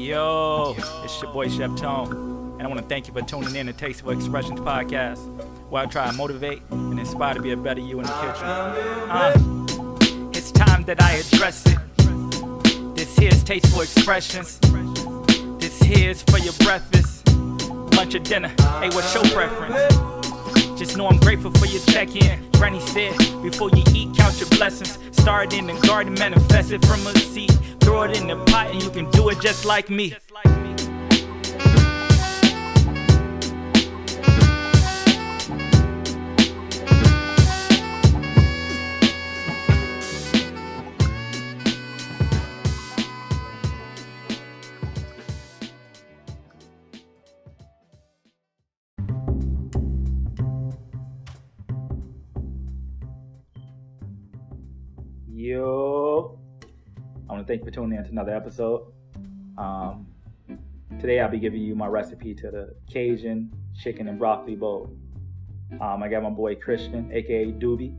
Yo, it's your boy Chef Tone, and I want to thank you for tuning in to Tasteful Expressions podcast, where I try to motivate and inspire to be a better you in the kitchen. Uh, it's time that I address it. This here's Tasteful Expressions. This here's for your breakfast, lunch, or dinner. Hey, what's your preference? Just know I'm grateful for your check in. Granny said, before you eat, count your blessings. Start in the garden, manifest it from a seed. Throw it in the pot, and you can do it just like me. Yo, thank you for tuning in to another episode. Um, today I'll be giving you my recipe to the Cajun chicken and broccoli bowl. Um, I got my boy Christian, aka Doobie.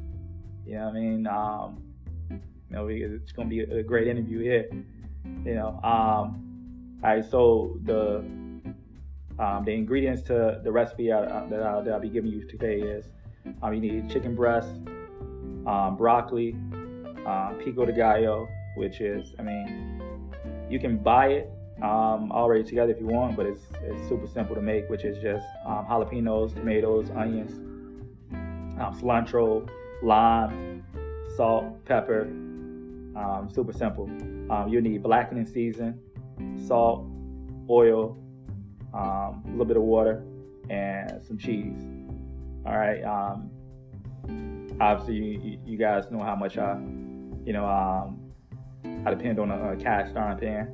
You know what I mean? Um, you know, it's gonna be a great interview here. You know, um, all right. So the um, the ingredients to the recipe I, I, that, I, that I'll be giving you today is um, you need chicken breast, um, broccoli, uh, pico de gallo, which is, I mean, you can buy it um, already together if you want, but it's, it's super simple to make, which is just um, jalapenos, tomatoes, onions, um, cilantro, lime, salt, pepper. Um, super simple. Um, you need blackening season, salt, oil, um, a little bit of water, and some cheese. All right. obviously, you, you guys know how much I you know, um, I depend on a, a cast iron pan.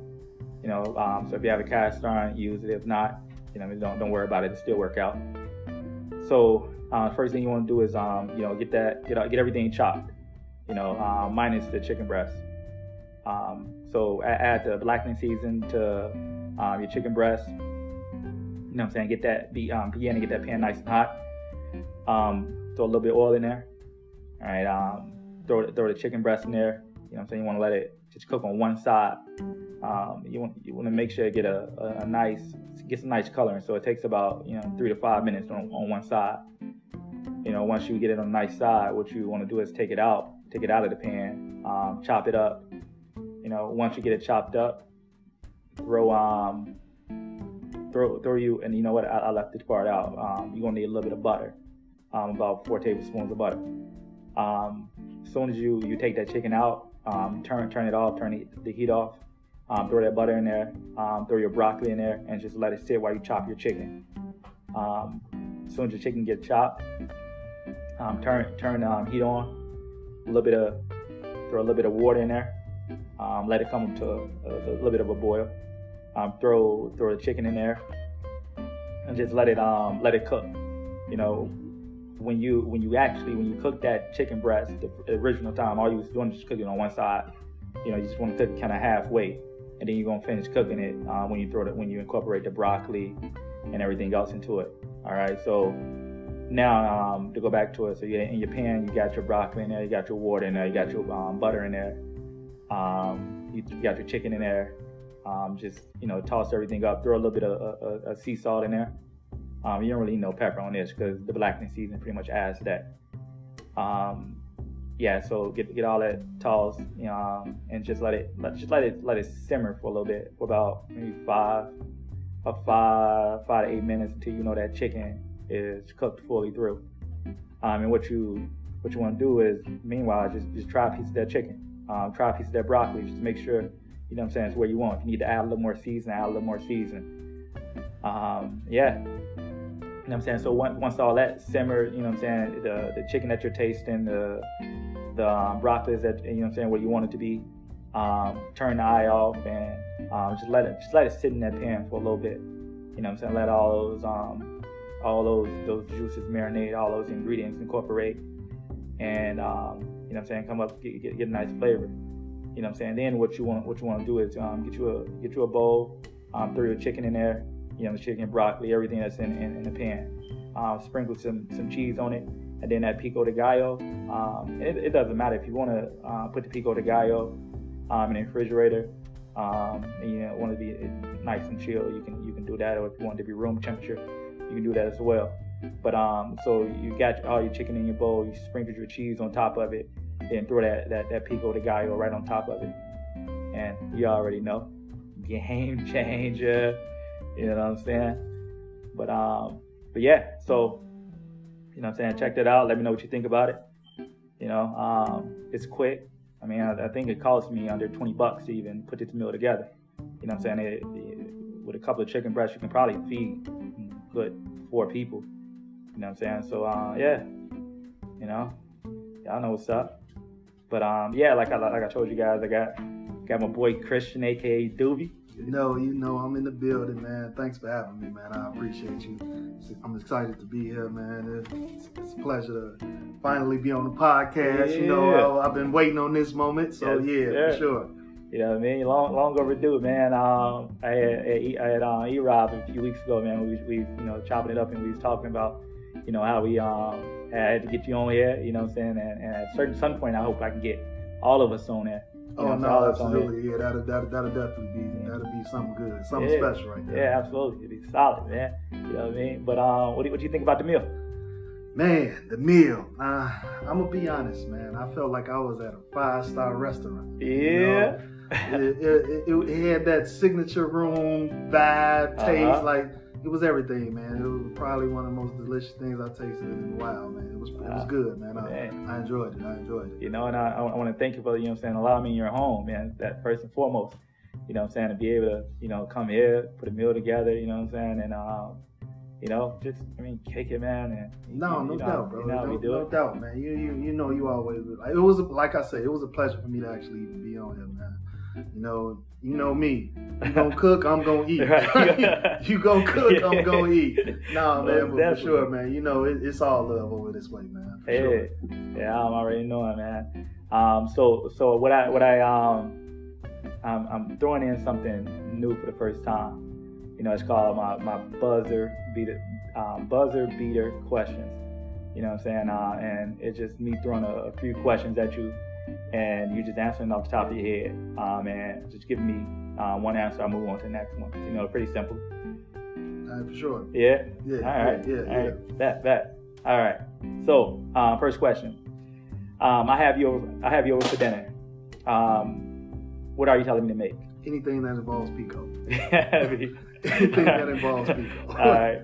You know, um, so if you have a cast iron, use it. If not, you know, don't don't worry about it. It still work out. So uh, first thing you want to do is, um, you know, get that get get everything chopped. You know, uh, minus the chicken breast. Um, so add the blackening season to um, your chicken breast. You know what I'm saying? Get that be um, begin to get that pan nice and hot. Um, throw a little bit of oil in there. All right. Um, throw throw the chicken breast in there. You know what I'm saying? You want to let it cook on one side. Um, you want you want to make sure you get a, a, a, nice get some nice coloring. So it takes about you know three to five minutes on, on one side. You know, once you get it on the nice side, what you want to do is take it out, take it out of the pan, um, chop it up. You know, once you get it chopped up, throw um throw throw you and you know what I, I left this part out. Um, you're gonna need a little bit of butter, um, about four tablespoons of butter. Um, as soon as you you take that chicken out, um, turn turn it off, turn the, heat off, um, throw that butter in there, um, throw your broccoli in there, and just let it sit while you chop your chicken. Um, as soon as your chicken gets chopped, um, turn turn um, heat on, a little bit of throw a little bit of water in there, let it come to a, a, little bit of a boil. throw throw the chicken in there, and just let it let it cook. You know, when you when you actually when you cook that chicken breast the original time all you was doing is cooking on one side. You know you just want to cook it kind of halfway and then you're gonna finish cooking it uh, when you throw it when you incorporate the broccoli and everything else into it. All right so now um, to go back to it so you in your pan you got your broccoli in there you got your water in there you got your um, butter in there um, you, got your chicken in there. Um, just you know toss everything up throw a little bit of a, a, a sea salt in there um, you don't really need no pepper on this because the blackening season pretty much adds that. Um, yeah, so get get all that tossed, you know, um, and just let it let just let it let it simmer for a little bit, for about maybe five, a five five to eight minutes until you know that chicken is cooked fully through. Um, and what you what you want to do is, meanwhile, just just try a piece of that chicken, um, try a piece of that broccoli, just make sure, you know what I'm saying, it's where you want. If you need to add a little more season, add a little more season. Um, yeah, you know what I'm saying? So once, all that simmered, you know what I'm saying, the, the chicken that you're tasting, the the um, broccoli that you know what I'm saying, what you want it to be, um, turn the eye off and um, just let it just let it sit in that pan for a little bit. You know what I'm saying? Let all those um, all those those juices marinate, all those ingredients incorporate, and um, you know I'm saying, come up get, get, get a nice flavor. You know what I'm saying? Then what you want what you want to do is um, get you a get you a bowl, um, throw your chicken in there, you know, the chicken, broccoli, everything that's in, in, in the pan. Um, sprinkle some, some cheese on it, and then that pico de gallo. Um, it, it, doesn't matter if you want to uh, put the pico de gallo um, in the refrigerator. um, and you know, want to be nice and chill, you can you can do that. Or if you want it to be room temperature, you can do that as well. But um, so you got all your chicken in your bowl, you sprinkle your cheese on top of it, then throw that that that pico de gallo right on top of it, and you already know, game changer. You know what I'm saying? But um, but yeah, so you know what I'm saying, check that out. Let me know what you think about it. You know, um, it's quick. I mean, I, I, think it cost me under 20 bucks to even put this meal together. You know what I'm saying? It, it, with a couple of chicken breasts, you can probably feed good four people. You know what I'm saying? So uh, yeah, you know, y'all know what's up. But um, yeah, like I like I told you guys, I got got my boy Christian, aka Doobie. You know, you know, I'm in the building, man. Thanks for having me, man. I appreciate you. I'm excited to be here, man. It's, it's a pleasure to finally be on the podcast. Yeah. You know, I, have been waiting on this moment, so yes, yeah, yeah, for sure. You know what I mean? Long, long overdue, man. Um, I had, I had uh, E-Rob a few weeks ago, man. We, we, you know, chopping it up and we was talking about, you know, how we um had to get you on here. You know what I'm saying? And, and at certain some point, I hope I can get all of us on there. Oh no, absolutely, yeah. That'll, that'll that'll definitely be that'll be something good, something yeah. special right there. Yeah, absolutely, it'll be solid, man. You know what I mean? But um, what do, what do you think about the meal? Man, the meal. Uh, I'm gonna be honest, man. I felt like I was at a five star restaurant. Yeah. You know? it, it, it, it, had that signature room vibe, taste, uh-huh. like it was everything, man. It was probably one of the most delicious things I tasted in a while, man. It was it was good, man. I, I enjoyed it. I enjoyed it. You know, and I, I want to thank you for you know I'm saying allowing me in your home, man. That first and foremost. You know what I'm saying to be able to you know come here, put a meal together. You know what I'm saying, and um, you know, just I mean, kick it, man. And no, no know, doubt, bro. You know, no, no doubt, man. You you you know you always like it was like I said, it was a pleasure for me to actually even be on here, man. You know, you know me. You gonna cook, I'm gonna eat. you gonna cook. I'm gonna eat. Nah, man, but for sure, man. You know, it, it's all love over this way, man. For hey, sure. yeah, I'm already knowing, man. Um, so so what I what I um, I'm, I'm throwing in something new for the first time. You know, it's called my my buzzer beater um, buzzer beater questions. You know what I'm saying? Uh, and it's just me throwing a, a few questions at you and you're just answering off the top of your head, um, and just giving me uh, one answer. I'll move on to the next one. You know, pretty simple. Uh, for sure. Yeah. Yeah. All right. Yeah. Yeah. All right. Bet. Bet. All right. So, uh, first question. Um, I have you. Over, I have you over for dinner. Um, what are you telling me to make? Anything that involves pico. Anything that involves pico. All right.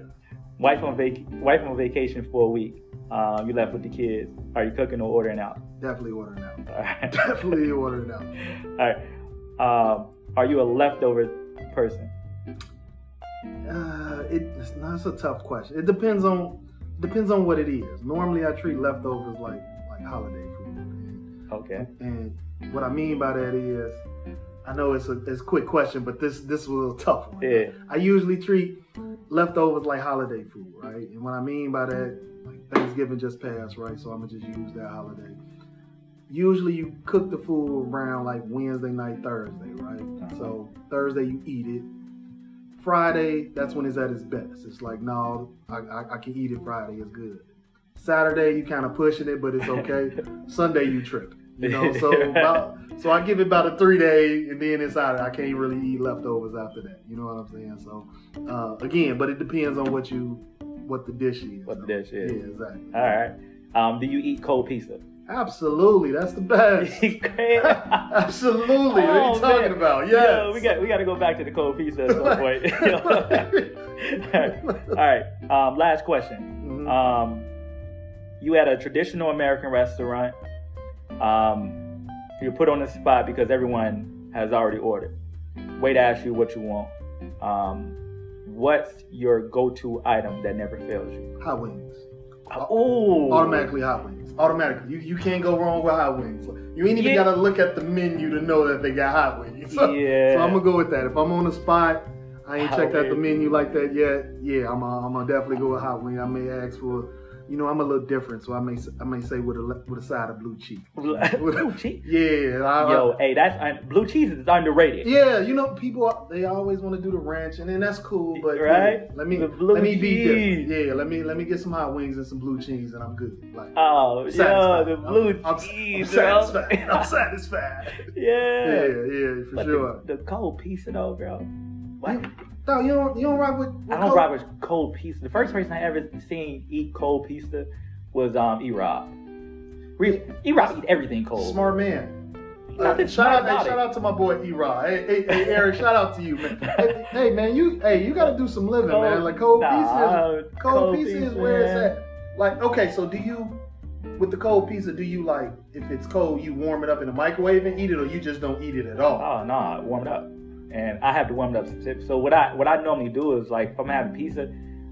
Wife on vac- wife on vacation for a week. Um, you left with the kids. Are you cooking or ordering out? Definitely ordering out. All right. Definitely ordering out. All right. Um, are you a leftover person? Uh, it, it's, that's a tough question. It depends on depends on what it is. Normally, I treat leftovers like like holiday food. And, okay. And what I mean by that is, I know it's a it's a quick question, but this this was a little tough one. Yeah. I usually treat leftovers like holiday food, right? And what I mean by that Thanksgiving just passed, right? So I'm gonna just use that holiday. Usually you cook the food around like Wednesday night, Thursday, right? So Thursday you eat it. Friday, that's when it's at its best. It's like, no, I, I, I can eat it Friday, it's good. Saturday you kind of pushing it, but it's okay. Sunday you trip. You know, so about, so I give it about a three day, and then it's out. I can't really eat leftovers after that. You know what I'm saying? So uh, again, but it depends on what you what the dish is. What the dish is. Yeah, exactly. All right. Um, do you eat cold pizza? Absolutely, that's the best. Absolutely. Oh, what are you talking man. about? Yes. Yeah, we got we got to go back to the cold pizza at some point. All right. All right. Um, last question. Mm-hmm. Um, you had a traditional American restaurant. Um, you're put on the spot because everyone has already ordered. Wait to ask you what you want. Um, what's your go-to item that never fails you? Hot wings. Oh, automatically hot wings. Automatically, you, you can't go wrong with hot wings. You ain't even yeah. gotta look at the menu to know that they got hot wings. So, yeah. So I'm gonna go with that. If I'm on the spot, I ain't hot checked out the menu like that yet. Yeah, I'm, I'm gonna definitely go with hot wings. I may ask for you know, I'm a little different, so I may I may say with a with a side of blue cheese. blue cheese. Yeah, I, Yo, hey, that's un- blue cheese is underrated. yeah, you know, people uh, they always want to do the ranch, and then that's cool. But Right? yeah, let me The blue let me be different. Yeah, let me let me get some hot wings and some blue cheese, and I'm good. Like Oh, satisfied. the blue I'm, cheese, I'm bro. satisfied. I'm satisfied. yeah. Yeah, yeah, for But sure. the, the cold pizza though, bro. What? No, you don't you don't rock with. with I don't cold- rock with cold pizza. The first person I ever seen eat cold pizza was um E Rob. E Rob eat everything cold. Smart man. Uh, shout out, hey, shout out to my boy E Rob. Hey, hey, hey, Eric, shout out to you, man. Hey, hey, man, you, hey, you gotta do some living, man. Like cold Nah, pizza, is, cold, pizza, is where it's at. Like, okay, so do you, with the cold pizza, do you like if it's cold, you warm it up in the microwave and eat it, or you just don't eat it at all? Oh no, I warm it up, and I have to warm it up. So what I what I normally do is like if I'm having pizza,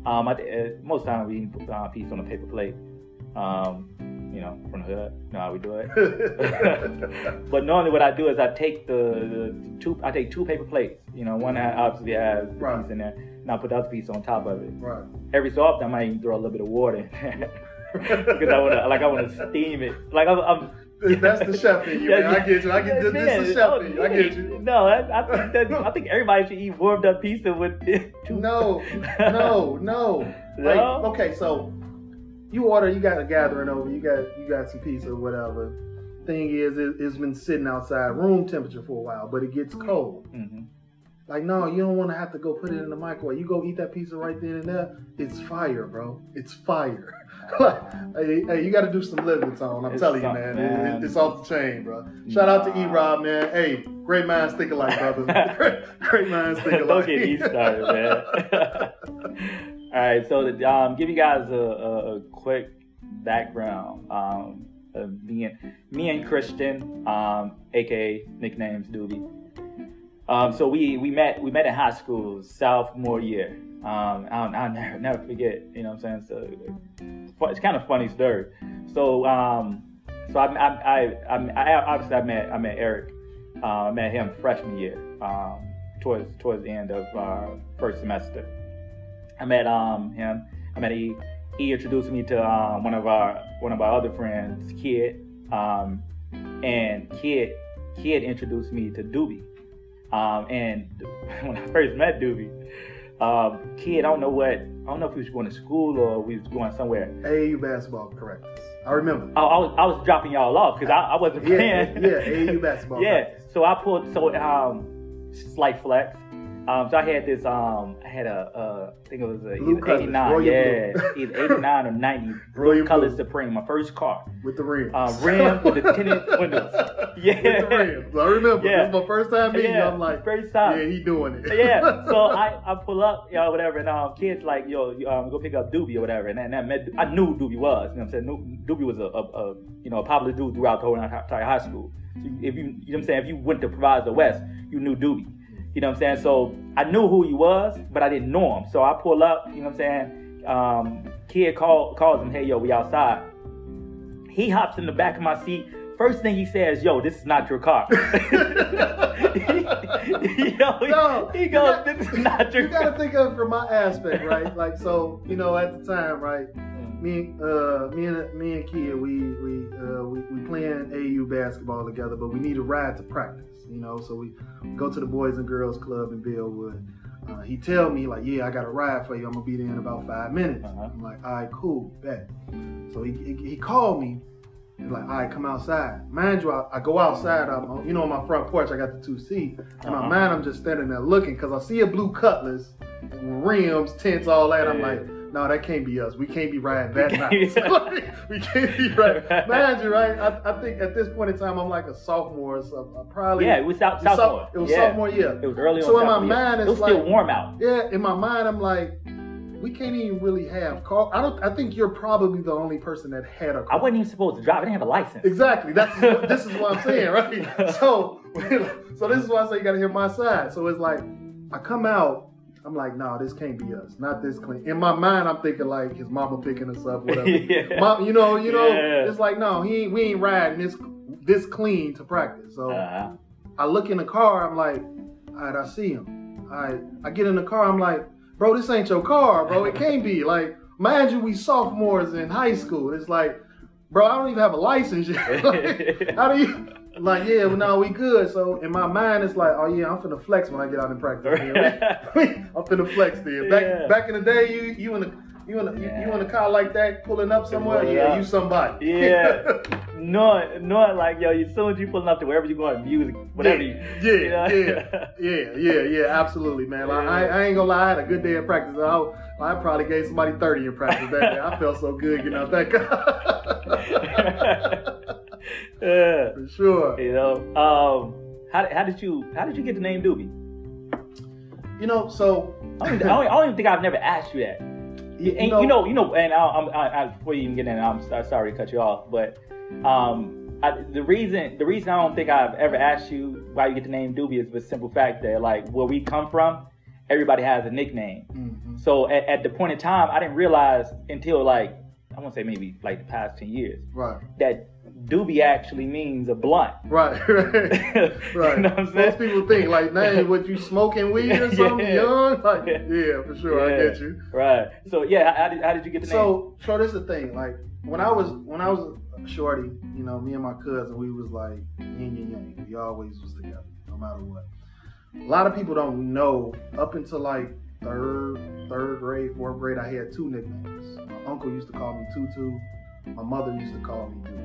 um, I, uh, most time we eat uh, pizza on a paper plate. Um, you know, from the hood. You know how we do it. But normally, what I do is I take the, the two. I take two paper plates. You know, one that obviously has the Right. piece in there, and I put the other piece on top of it. right. Every so often, I might even throw a little bit of water in there because I want to, like, I want to steam it. Like I'm. I'm That's the chef in you, man. I get you. I get this. This is the chef in you. I get you. No, I, I think that, I think everybody should eat warmed up pizza with two. No, no, no. Like, No? okay, so you order, you got a gathering over, you got you got some pizza or whatever. Thing is, it, it's been sitting outside room temperature for a while, but it gets cold. Mhm. Like, no, you don't want to have to go put it in the microwave. You go eat that pizza right then and there. It's fire, bro. It's fire. hey, hey, you got to do some living, Tone. I'm It's telling you, something, man. It- it- it's off the chain, bro. Shout out to E Nah. Rob, man. Hey, great minds think alike, brother. great minds think alike. Don't get me started, man. All right, so to um, give you guys a, a, a quick background, um, uh, me and me and Christian, um, aka nicknames Doobie. Um, so we we met we met in high school sophomore year. Um, I'll, I'll never never forget. You know what I'm saying? So it's kind of funny story. So um, so I I, I, I, obviously I met I met Eric. Uh, I met him freshman year. Um, towards towards the end of our first semester. I met um him. I met he he introduced me to um, one of our one of our other friends, Kid. Um, and Kid Kid introduced me to Doobie. Um, and when I first met Doobie, um, Kid, I don't know what I don't know if he was going to school or we was going somewhere. AAU basketball correct? I remember. I, I was I was dropping y'all off because I, I wasn't Yeah, playing. yeah, AAU basketball. yeah. practice. So I pulled so um slight flex. Um, so I had this um I had a uh, I think it was a, either 89 Royal yeah either 89 or 90 Royal blue color Blue. supreme my first car with the rims. Uh, rim with the tinted windows. Yeah. With the rims. I remember. Yeah. This was my first time meeting yeah I'm like, very solid yeah, he doing it. yeah, so I, I pull up, you know, whatever, and um, kids like, yo, um, go pick up Doobie or whatever, and then I met, I knew Doobie was, you know what I'm saying? Doobie was a, a, a, you know, a popular dude throughout the whole entire high school. So if you, you know what I'm saying, if you went to Proviso West, you knew Doobie, you know what I'm saying? So I knew who he was, but I didn't know him. So I pull up, you know what I'm saying? Um, kid call, calls him, hey, yo, we outside. He hops in the back of my seat. First thing he says, yo, this is not your car. yo, No, he goes, got- this is not your you gotta think of it from my aspect, right? Like, so you know, at the time, right? Me, uh, me and me and Kid, we we uh, we, we playing AU basketball together, but we need a ride to practice, you know. So we go to the Boys and Girls Club in Bellwood. Uh, he tell me like, yeah, I got a ride for you. I'm gonna be there in about five minutes. Uh-huh. I'm like, all right, cool, bet. So he, he, he called me. He's like, all right, come outside. Mind you, I, I go outside. I'm, on- you know, on my front porch, I got the two seats. In my Uh-huh. mind, I'm just standing there looking because I see a blue Cutlass, rims, tents, all that. I'm like, no, that can't be us. We can't be riding that nice. we can't be riding. Mind you, right? I, I think at this point in time, I'm like a sophomore, so I probably Yeah, it was it was Sophomore. It was yeah. sophomore year. It was early So in my year. mind, it it's was still warm out. Yeah, in my mind, I'm like, we can't even really have car. I don't. I think you're probably the only person that had a I car. wasn't even supposed to drive. I didn't have a license. Exactly. That's this is what I'm saying, right? So, so this is why I say you got to hear my side. So it's like, I come out. I'm like, no, this can't be us. Not this clean. In my mind, I'm thinking like his mama picking us up, whatever. Yeah. Mom, you know, you know. Yeah. It's like, no, he ain't, we ain't riding this this clean to practice. So Uh, I look in the car. I'm like, all right, I see him. I I get in the car. I'm like, bro, this ain't your car, bro. It can't be. Like, mind you, we sophomores in high school. It's like, bro, I don't even have a license yet. like, how do you? Like, yeah, well, no, we good. So in my mind, it's like, oh yeah, I'm finna flex when I get out in practice. I'm finna flex there. Back Yeah. back in the day, you you in a you in a you, you in a car like that, pulling up somewhere. Pulling Yeah, up. you somebody. Yeah. knowing, knowing like yo, as soon as you pulling up to wherever you going, music, whatever you, yeah, you know? yeah, yeah, yeah, yeah, absolutely, man. Like, I, I ain't gonna lie, I had a good day in practice. I, I probably gave somebody 30 in practice that day. I felt so good getting out that car. yeah. For sure. You know, um, how, how did you how did you get the name Doobie? You know, so I don't, even- I don't, I don't even think I've never asked you that. You, And you know, you know, and I, I'm, I, I, before you even get in, I'm sorry to cut you off, but um, I, the reason the reason I don't think I've ever asked you why you get the name Doobie is the simple fact that like where we come from, everybody has a nickname. Mhm. So at, at the point in time, I didn't realize until like I want to say maybe like the past ten years right, that Doobie actually means a blunt. right, right. Right. you know what I'm saying? Most people think like, "Name what you smoking weed or something Yeah. young?" Like, Yeah. yeah, for sure, I get you. Right. So yeah, how did, how did you get the name? So, so this is the thing. Like when I was when I was shorty, you know, me and my cousin, we was like yin and yang. We always was together, no matter what. A lot of people don't know. Up until like third third grade, fourth grade, I had two nicknames. My uncle used to call me Tutu. My mother used to call me Dude.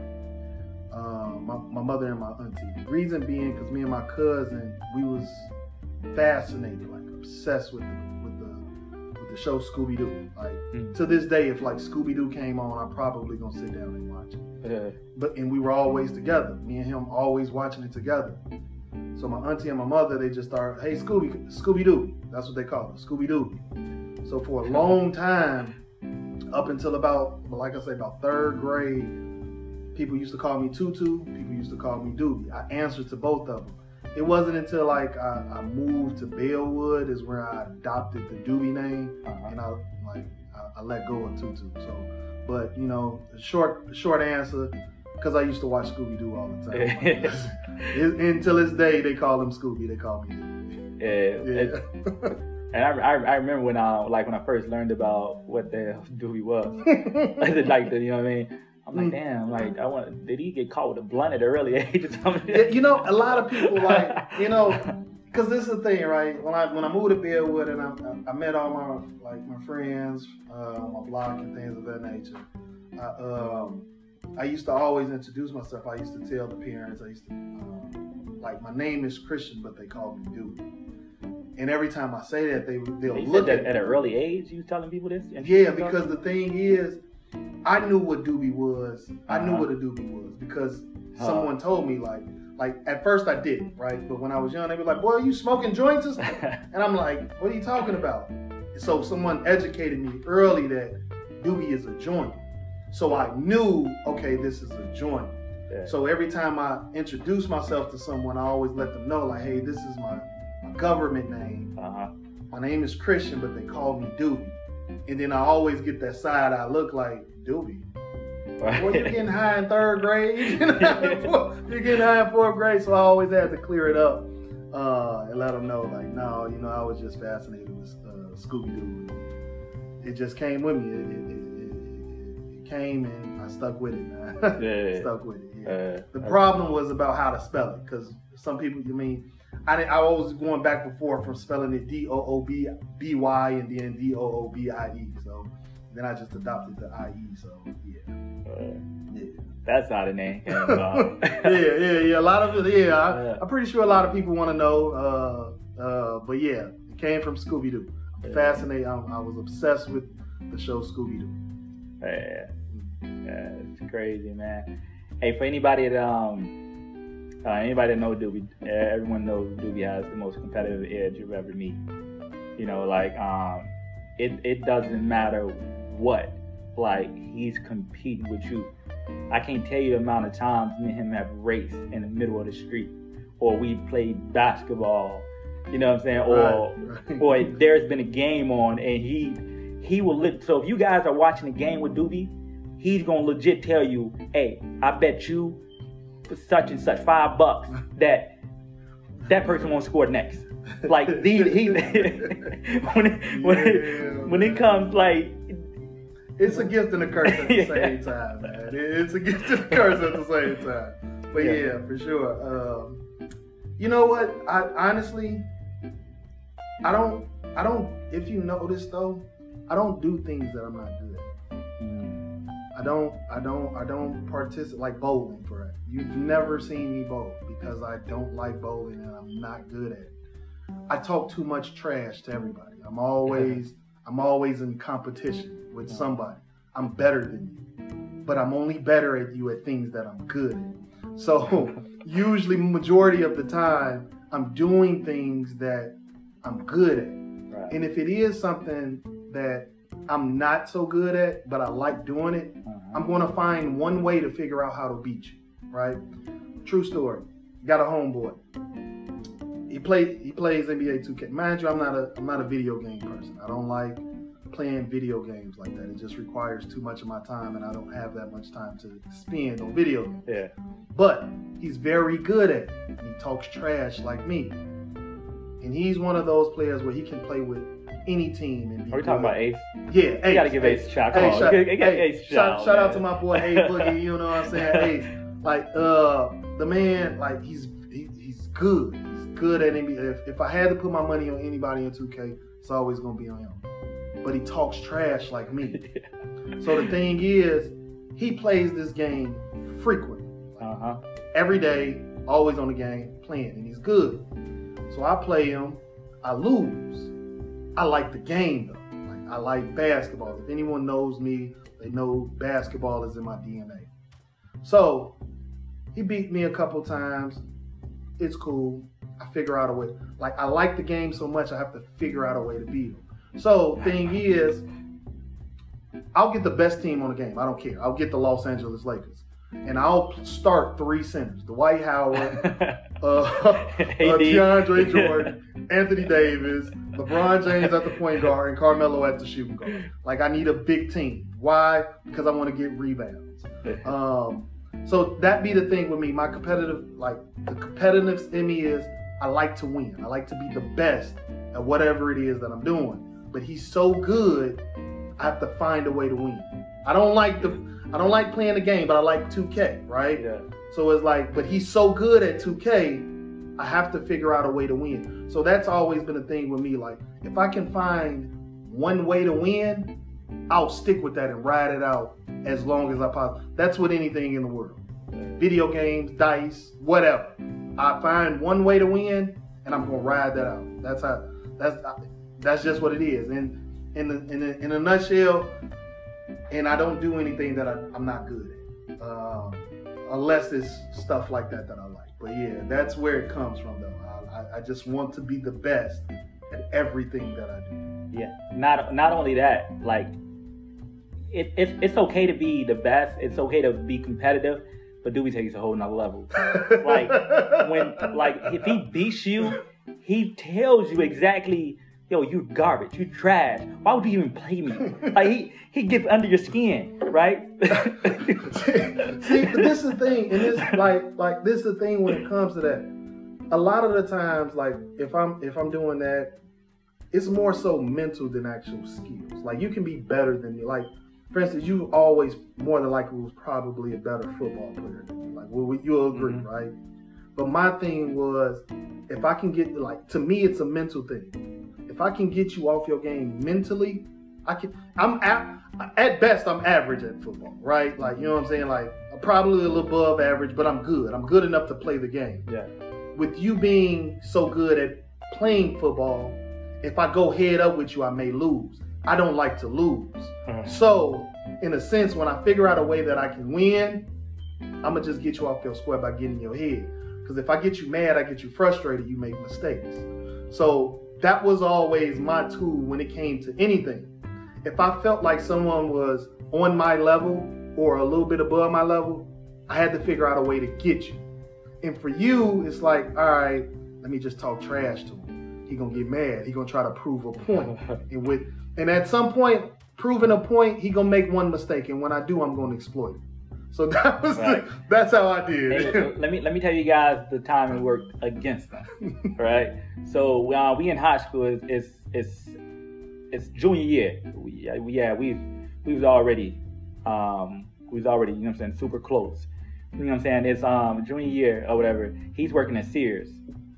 Um, my, my mother and my auntie. Reason being, because me and my cousin, we was fascinated, like obsessed with the with the with the show Scooby Doo. Like Mm. to this day, if like Scooby Doo came on, I'm probably gonna sit down and watch it. Uh, But and we were always together. Me and him always watching it together. So my auntie and my mother, they just started, hey Scooby, Scooby Doo. That's what they call it, Scooby Doo. So for a long time, up until about, like I say, about third grade, people used to call me Tutu. People used to call me Doobie. I answered to both of them. It wasn't until like I, I moved to Bellwood is where I adopted the Doobie name uh-huh. and I like I, I let go of Tutu. So, but you know, short short answer, because I used to watch Scooby Doo all the time. It- until this day, they call him Scooby. They call me. Doobie. Yeah. Yeah. it- and I, I, I remember when I like when I first learned about what the doobie was. like the, you know what I mean? I'm like, Mm. damn, like I want did he get caught with a blunt at an early age? You know, a lot of people like you know, because this is the thing, right? When I when I moved to Bellwood and I, I, I met all my like my friends uh, on my block and things of that nature. I, um, I used to always introduce myself. I used to tell the parents. I used to um, like my name is Christian, but they call me Dude. And every time I say that, they they'll said look that at at an early age you telling people this? Yeah, because the thing is, I knew what doobie was. I knew Uh-huh. what a doobie was because Huh. someone told me like like at first I didn't, right? But when I was young, they were like, "Boy, you smoking joints?" or something?" And I'm like, "What are you talking about?" So someone educated me early that doobie is a joint. So I knew, okay, this is a joint. Yeah. So every time I introduce myself to someone, I always let them know, like, "Hey, this is my, my government name. uh-huh. My name is Christian, but they call me Doobie. And then I always get that side eye look like Doobie. Right. Well, you're getting high in third grade. You're getting high in fourth, you're getting high in fourth grade. So I always had to clear it up uh, and let them know, like, no, you know, I was just fascinated with uh, Scooby Doo. It just came with me. It, it, it, it, came and I stuck with it, man. Yeah. stuck with it. Yeah. Uh, The problem was about how to spell it, because some people, you mean, I I was going back forth from spelling it D O O B B Y and then D O O B I E. So then I just adopted the I E. So yeah, uh, yeah, that's how the name yeah, yeah, yeah. A lot of it, yeah. I, I'm pretty sure a lot of people want to know. Uh, uh, but yeah, it came from Scooby Doo. I'm Yeah. fascinated. I'm, I was obsessed with the show Scooby Doo. Yeah. yeah, it's crazy, man. Hey, for anybody that um, uh, anybody that knows Doobie, uh, everyone knows Doobie has the most competitive edge you'll ever meet. You know, like um, it it doesn't matter what, like he's competing with you. I can't tell you the amount of times me and him have raced in the middle of the street, or we played basketball. You know what I'm saying? Or Right, right. boy, there's been a game on and he he will lit so if you guys are watching a game with Doobie, he's gonna legit tell you, hey, I bet you such and such five bucks that that person won't score next. Like these he when it, when Yeah, it, when it comes like it's a gift and a curse at the same time, man. It's a gift and a curse at the same time. But yeah, Yeah. for sure. Um, you know what? I honestly, I don't, I don't. If you notice though, I don't do things that I'm not good. I don't, I don't, I don't participate like bowling for it. You've never seen me bowl because I don't like bowling and I'm not good at it. I talk too much trash to everybody. I'm always, I'm always in competition with somebody. I'm better than you, but I'm only better at you at things that I'm good at. So usually, majority of the time, I'm doing things that I'm good at. Right. And if it is something that I'm not so good at, but I like doing it, Uh-huh. I'm going to find one way to figure out how to beat you, right? True story. Got a homeboy. He play he plays NBA 2K. Mind you, I'm not a I'm not a video game person. I don't like playing video games like that. It just requires too much of my time, and I don't have that much time to spend on video games. Yeah. But he's very good at it. He talks trash like me, and he's one of those players where he can play with any team. Are we talking about Ace? Yeah, You gotta give Ace a shout. Come Hey, on. shout, Get- get Ace shout, shout, shout out to my boy A Boogie. You know what I'm saying? Ace, like uh, the man, like he's he, he's good. He's good at NBA. If, if I had to put my money on anybody in 2K, it's always gonna be on him. But he talks trash like me. So the thing is, he plays this game frequently Uh-huh. every day, always on the game, playing, and he's good. So I play him, I lose. I like the game though. Like I like basketball. If anyone knows me, they know basketball is in my DNA. So he beat me a couple times. It's cool. I figure out a way. Like I like the game so much, I have to figure out a way to beat him. So thing is, I'll get the best team on the game. I don't care. I'll get the Los Angeles Lakers. And I'll start three centers: Dwight Howard, uh, uh. DeAndre Jordan, Anthony Davis, LeBron James at the point guard, and Carmelo at the shooting guard. Like I need a big team. Why? Because I want to get rebounds. Um, so that be the thing with me. My competitive, like the competitiveness in me is I like to win. I like to be the best at whatever it is that I'm doing. But he's so good, I have to find a way to win. I don't like the I don't like playing the game, but I like 2K, right? yeah. So it's like, but he's so good at 2K, I have to figure out a way to win. So that's always been a thing with me. Like, if I can find one way to win, I'll stick with that and ride it out as long as I possibly. That's with anything in the world. Video games, dice, whatever. I find one way to win, and I'm gonna ride that out. That's how. That's that's just what it is. And in the, in the, in a nutshell, and I don't do anything that I, I'm not good at. Um, unless it's stuff like that that I like. But yeah, that's where it comes from, though. I, I, just want to be the best at everything that I do. Yeah. Not not only that, like it, it's it's okay to be the best. It's okay to be competitive, but Doobie takes it to a whole nother level. Like, When like if he beats you, he tells you exactly, yo, you garbage, you trash. Why would you even play me? Like he he gets under your skin, right? See, but this is the thing, and this like like this is the thing when it comes to that. A lot of the times, like if I'm if I'm doing that, it's more so mental than actual skills. Like you can be better than me. Like for instance, you always more than likely was probably a better football player than me. Like well, you'll agree, Mhm. right? But my thing was, if I can get like to me, it's a mental thing. If I can get you off your game mentally, I can. I'm at, at best, I'm average at football, right? Like you know what I'm saying? Like I'm probably a little above average, but I'm good. I'm good enough to play the game. yeah. With you being so good at playing football, if I go head up with you, I may lose. I don't like to lose. Uh-huh. So, in a sense, when I figure out a way that I can win, I'm gonna just get you off your square by getting your head. Because if I get you mad, I get you frustrated, you make mistakes. So that was always my tool when it came to anything. If I felt like someone was on my level or a little bit above my level, I had to figure out a way to get you. And for you, it's like, all right, let me just talk trash to him. He gonna get mad. He gonna try to prove a point. And with and at some point, proving a point, he gonna make one mistake. And when I do, I'm gonna exploit it. So that was Right. the, that's how I did. look, let me let me tell you guys the time it worked against us, right? So uh, we in high school is is is it's junior year. We, yeah, we yeah we we was already, um, we was already, you know what I'm saying, super close. You know what I'm saying? It's um junior year or whatever. He's working at Sears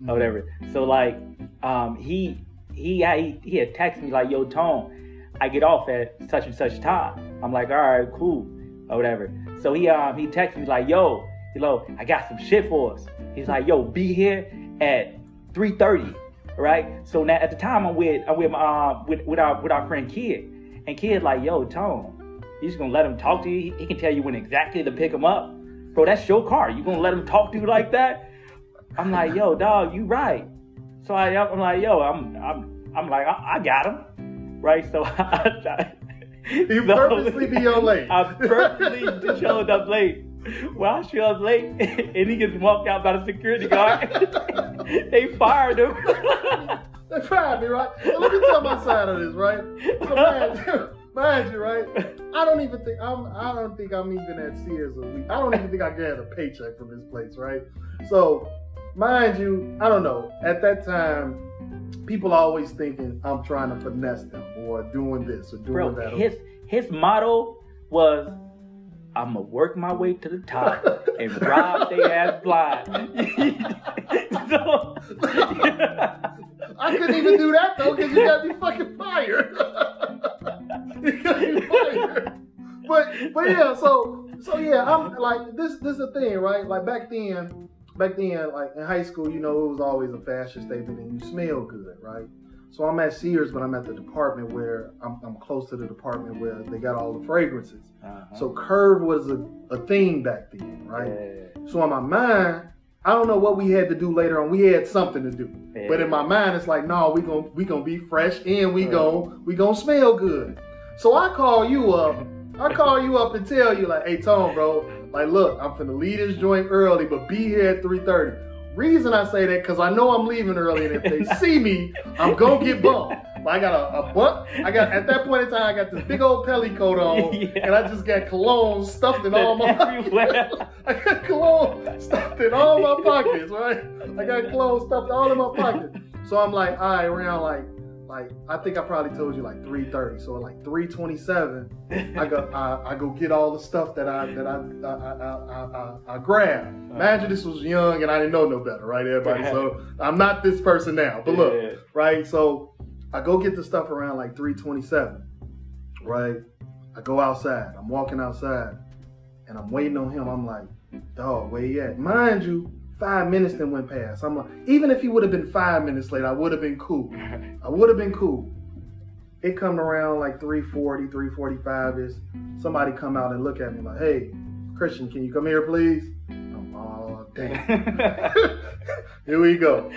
or whatever. So like, um, he he he he had texted me like, "Yo, Tone, I get off at such and such time." I'm like, "All right, cool," or whatever. So he um he texted me like, "Yo, hello, I got some shit for us." He's like, "Yo, be here at 3:30." Right. So now at the time I'm with I'm with my uh, with with our with our friend Kid, and Kid like, "Yo, Tone, you just gonna let him talk to you? He, he can tell you when exactly to pick him up." Bro, that's your car. You gonna let him talk to you like that? I'm like, yo, dog, you right. So I, I'm like, yo, I'm, I'm, I'm like, I, I got him, right? So I, You purposely be on late. I purposely showed up late. Well, I showed up late, and he gets walked out by the security guard. they fired him. They fired me, right? So let me tell my side of this, right? So mind, you- mind you, right? I don't even think I'm. I don't think I'm even at Sears a week. I don't even think I get a paycheck from this place, right? So, mind you, I don't know. At that time, people always thinking I'm trying to finesse them or doing this or doing Bro, that. his his motto was, "I'm gonna work my way to the top and rob they ass blind." so, I couldn't even do that though because you got me fucking fired. you got me fired. But but yeah, so so yeah, I'm like this this is a thing, right? Like back then, back then, like in high school, you know, it was always a fashion statement and you smell good, right? So I'm at Sears, but I'm at the department where I'm, I'm close to the department where they got all the fragrances. Uh-huh. So Curve was a, a thing back then, right? Yeah. So in my mind, I don't know what we had to do later on. We had something to do. Yeah. But in my mind, it's like, no, we gon' we gonna be fresh and we gon' we gonna smell good. So I call you up. I call you up and tell you like, hey Tone, bro, like look, I'm finna leave this joint early, but be here at 3:30. Reason I say that because I know I'm leaving early, and if they see me, I'm gonna get bumped. But I got a, a butt. I got at that point in time, I got this big old Pelle coat on, Yeah. and I just got cologne stuffed in all my Everywhere. I got cologne stuffed in all my pockets, right? I got clothes stuffed all in my pockets. So I'm like, all right, around like, like I think I probably told you like 3:30. So like 3:27, I go, I, I go get all the stuff that I that I I I, I, I, I grabbed. Imagine this was young and I didn't know no better, right, everybody? So I'm not this person now, but look, Yeah. right? So I go get the stuff around like 327, right? I go outside. I'm walking outside and I'm waiting on him. I'm like, dog, where he at? Mind you, five minutes then went past. I'm like, even if he would have been five minutes late, I would have been cool. I would have been cool. It come around like 340, 345 is somebody come out and look at me like, hey, Christian, can you come here, please? I'm, oh, damn. Here we go.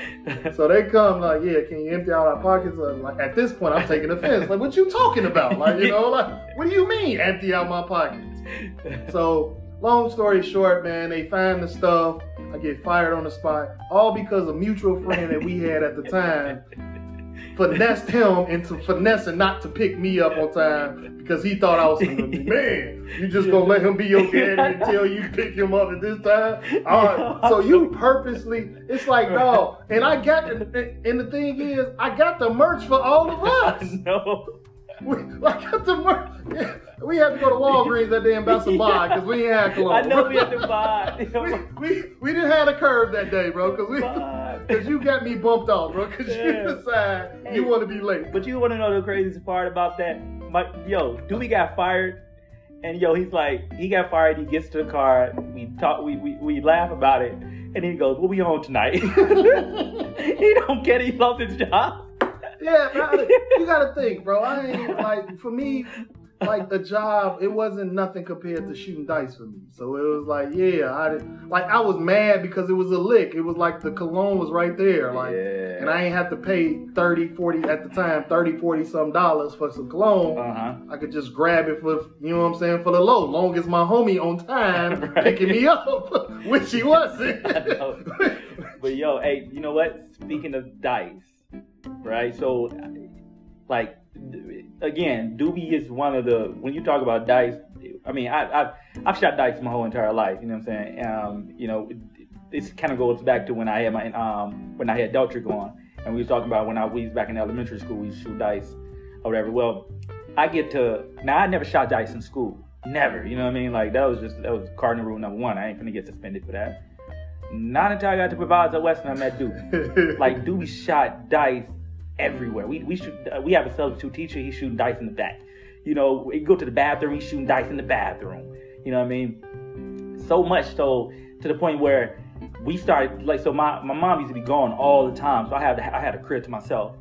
So they come like, yeah, can you empty out our pockets? Uh, like at this point, I'm taking offense. Like, what you talking about? Like, you know, like, what do you mean empty out my pockets? So, long story short, man, they find the stuff. I get fired on the spot, all because a mutual friend that we had at the time finessed him into finessing not to pick me up on time because he thought I was gonna be man. You just gonna let him be your daddy until you pick him up at this time? All right. So you purposely, it's like no. And I got, the, and the thing is, I got the merch for all of us. no. We, I got the. Yeah, we had to go to Walgreens that day and buy some buy because we ain't had cologne. I know we had to buy. we, we, we didn't have a curve that day, bro, because we. Cause you got me bumped off, bro. Cause Yeah. you decide Hey. you want to be late. But you want to know the craziest part about that? My, yo, Doobie got fired, and yo, he's like, he got fired. He gets to the car. We talk. We we, we laugh about it, and he goes, "We'll be home tonight?" he don't get. He lost his job. Yeah, man, you gotta think, bro. I ain't like for me, like a job, it wasn't nothing compared to shooting dice for me. So it was like, yeah, I did, like I was mad because it was a lick. It was like the cologne was right there, like, Yeah. and I ain't have to pay 30, 40 at the time, 30, 40 some dollars for some cologne. Uh huh. I could just grab it for, you know what I'm saying, for the low, long as my homie on time Right. picking me up, which he wasn't. But yo, hey, you know what? Speaking of dice, right? So, like, again, Doobie is one of the when you talk about dice. I mean, I, I've I've shot dice my whole entire life. You know what I'm saying? Um, you know, this kind of goes back to when I had my um when I had Deltric on, and we was talking about when I we was back in elementary school, we shoot dice or whatever. Well, I get to now. I never shot dice in school. Never. You know what I mean? Like that was just that was cardinal rule number one. I ain't gonna get suspended for that. Not until I got to Proviso Western, I met Duke. like Duke shot dice everywhere. We we shoot. Uh, we have a substitute teacher. He's shooting dice in the back. You know, we go to the bathroom. He's shooting dice in the bathroom. You know what I mean? So much so to the point where we started like so. My my mom used to be gone all the time, so I had I had a crib to myself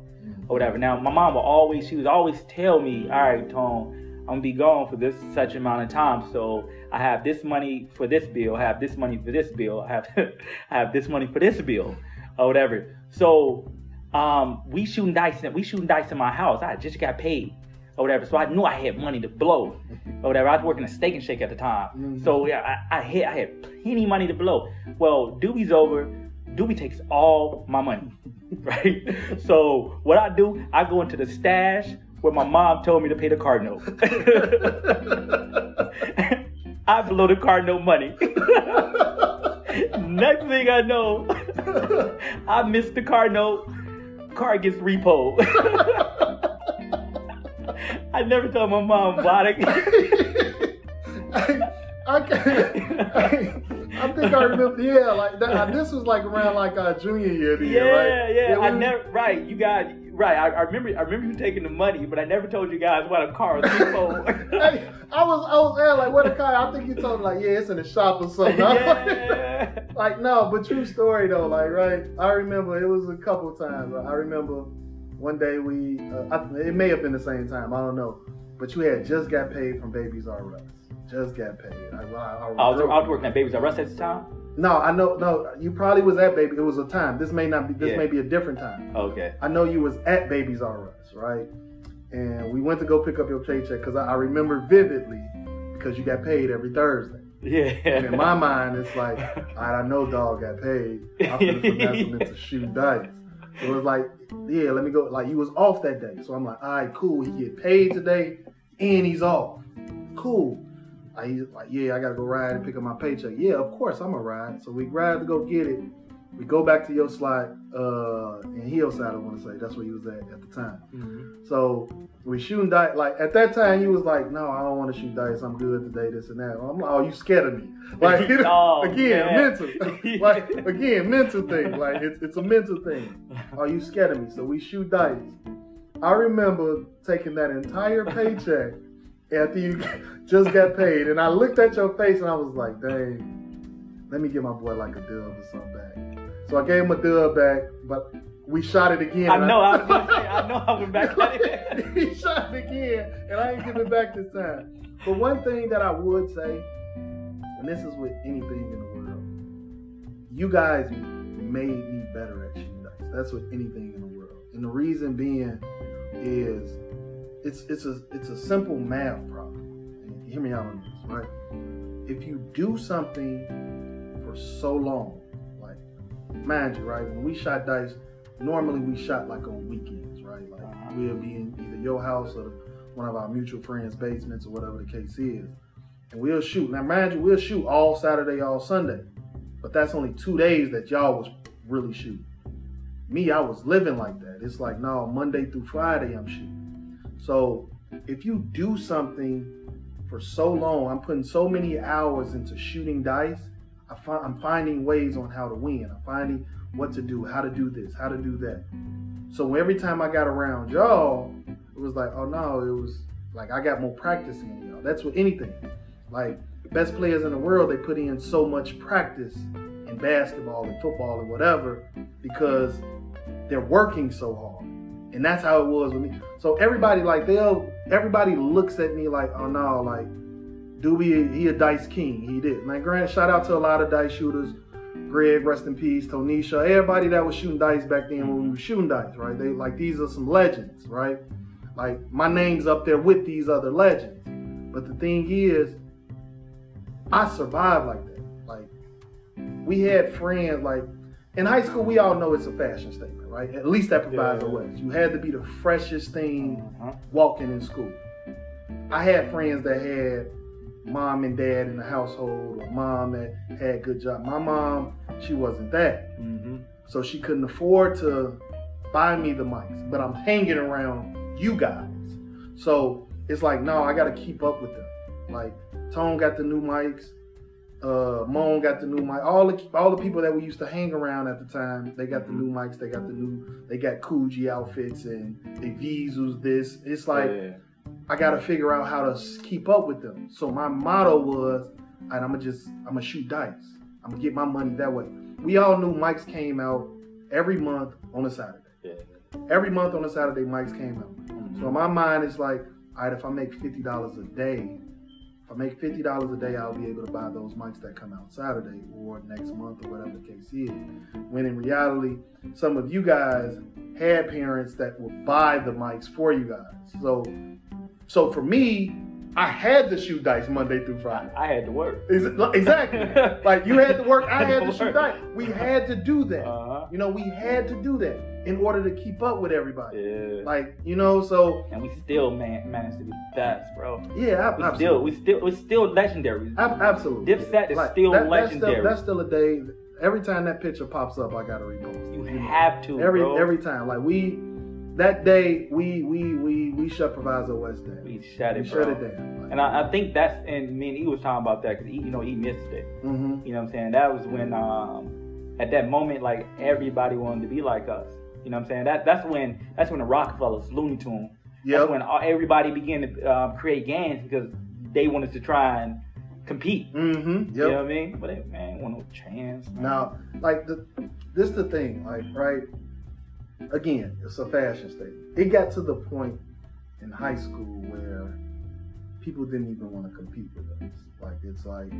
or whatever. Now my mom would always she would always tell me, all right, Tom, I'm gonna be gone for this such amount of time, so I have this money for this bill, I have this money for this bill, I have I have this money for this bill, or whatever. So um, we shooting dice, we shooting dice in my house. I just got paid or whatever, so I knew I had money to blow or whatever. I was working a steak and shake at the time, Mhm. so yeah, I, I had I had plenty money to blow. Well, Doobie's over. Doobie takes all my money, right? So what I do, I go into the stash where my mom told me to pay the card note. I blow the car no money. Next thing I know, I missed the car note. Car gets repoed. I never told my mom about it. I, I, I, I think I remember. Yeah, like that, this was like around like our junior year, yeah, year, right? yeah. I never. Right, you got right. I, I remember. I remember you taking the money, but I never told you guys what a car was. Hey, I was, I was there like, what a car? I think you told me like, yeah, it's in the shop or something. yeah. like no, but true story though. Like right, I remember it was a couple times. Right? I remember one day we, uh, I, it may have been the same time. I don't know, but you had just got paid from Babies R Us. Just got paid. I, I, I was, I was working at Babies R Us at the time. No, I know. No, you probably was at Baby. It was a time. This may not be. This Yeah. may be a different time. Okay. I know you was at Babies R Us, right? And we went to go pick up your paycheck because I, I remember vividly because you got paid every Thursday. Yeah. And in my mind, it's like, all right, I know dog got paid. I'm gonna finesse him into shooting dice. It was like, yeah, let me go. Like you was off that day, so I'm like, all right, cool. He get paid today, and he's off. Cool. I he's like, yeah, I gotta go ride and pick up my paycheck. Yeah, of course I'm gonna ride. So we ride to go get it. We go back to your slot uh, in Hillside. I want to say that's where he was at at the time. Mhm. So we shooting dice. Like at that time, you was like, "No, I don't want to shoot dice. I'm good today. This and that." I'm like, "Oh, you scared of me?" Like Oh, again, man. mental. like again, mental thing. Like it's it's a mental thing. Oh, you scared of me? So we shoot dice. I remember taking that entire paycheck after you just got paid, and I looked at your face and I was like, "Dang, let me give my boy like a dub or something back." So I gave him a dub back, but we shot it again. I know. I was gonna say. I know. I went back at it. he shot it again, and I ain't giving back this time. But one thing that I would say, and this is with anything in the world, you guys made me better at shooting dice. That's with anything in the world, and the reason being is it's it's a it's a simple math problem. Hear me out on this, right? If you do something for so long, like mind you, right? When we shot dice, normally we shot like on weekends, right? Like Uh-huh. we'll be in either your house or one of our mutual friends' basements or whatever the case is, and we'll shoot. Now, mind you, we'll shoot all Saturday, all Sunday, but that's only two days that y'all was really shooting. Me, I was living like that. It's like no, Monday through Friday I'm shooting. So if you do something for so long, I'm putting so many hours into shooting dice. I find, I'm finding ways on how to win. I'm finding what to do, how to do this, how to do that. So every time I got around y'all, it was like, oh no, it was like I got more practice in y'all. That's with anything. Like best players in the world, they put in so much practice in basketball and football and whatever because they're working so hard. And that's how it was with me. So everybody like they'll everybody looks at me like, oh no, like Doobie, he a dice king. He did. Like granted, shout out to a lot of dice shooters. Greg, rest in peace, Tonisha, everybody that was shooting dice back then when we mm-hmm. were shooting dice, right? They like these are some legends, right? Like my name's up there with these other legends. But the thing is, I survived like that. Like we had friends like in high school, we all know it's a fashion statement, right? At least that Proviso Yeah. a West. You had to be the freshest thing Uh-huh. walking in school. I had friends that had mom and dad in the household, or mom that had good job. My mom, she wasn't that, Mhm. so she couldn't afford to buy me the mics. But I'm hanging around you guys, so it's like no, I gotta keep up with them. Like Tone got the new mics, uh, Moan got the new mic. All the all the people that we used to hang around at the time, they got the new mics. They got the new, they got Coogi outfits and they Visus this. It's like yeah. I gotta figure out how to keep up with them. So my motto was, and I'm gonna just I'm gonna shoot dice. I'm gonna get my money that way. We all knew mics came out every month on a Saturday. Yeah. Every month on a Saturday, mics came out. Mhm. So in my mind, it's like, all right, if I make fifty dollars a day, I make fifty dollars a day, I'll be able to buy those mics that come out Saturday or next month or whatever the case is. When in reality, some of you guys had parents that would buy the mics for you guys. So, so for me, I had to shoot dice Monday through Friday. I had to work. Exactly. like you had to work, I had to shoot dice. We had to do that. Uh-huh. You know, we had to do that in order to keep up with everybody. Yeah. Like, you know, so and we still man managed to be best, bro. yeah, We absolutely. still, we still, we're still legendary. Ab- absolutely. Dipset is Like, still that- legendary. That's still, that's still a day. Every time that picture pops up, I gotta repost. you have to, every bro. every time. Like we, that day we we we we shut Proviso West down. we shut We it, bro. shut it down. Like, And I, I think that's and me and he was talking about that because you know he missed it. hmm You know what I'm saying? That was when um at that moment like everybody wanted to be like us. You know what I'm saying? That that's when that's when the Rockefellers, Looney Tune. Yep. That's when all, everybody began to um, create gangs because they wanted to try and compete. Mm-hmm. Yep. You know what I mean? But they, man, want no chance. Man. Now, like the this the thing, like right. Again, it's a fashion statement. It got to the point in high school where people didn't even want to compete with us. Like it's like,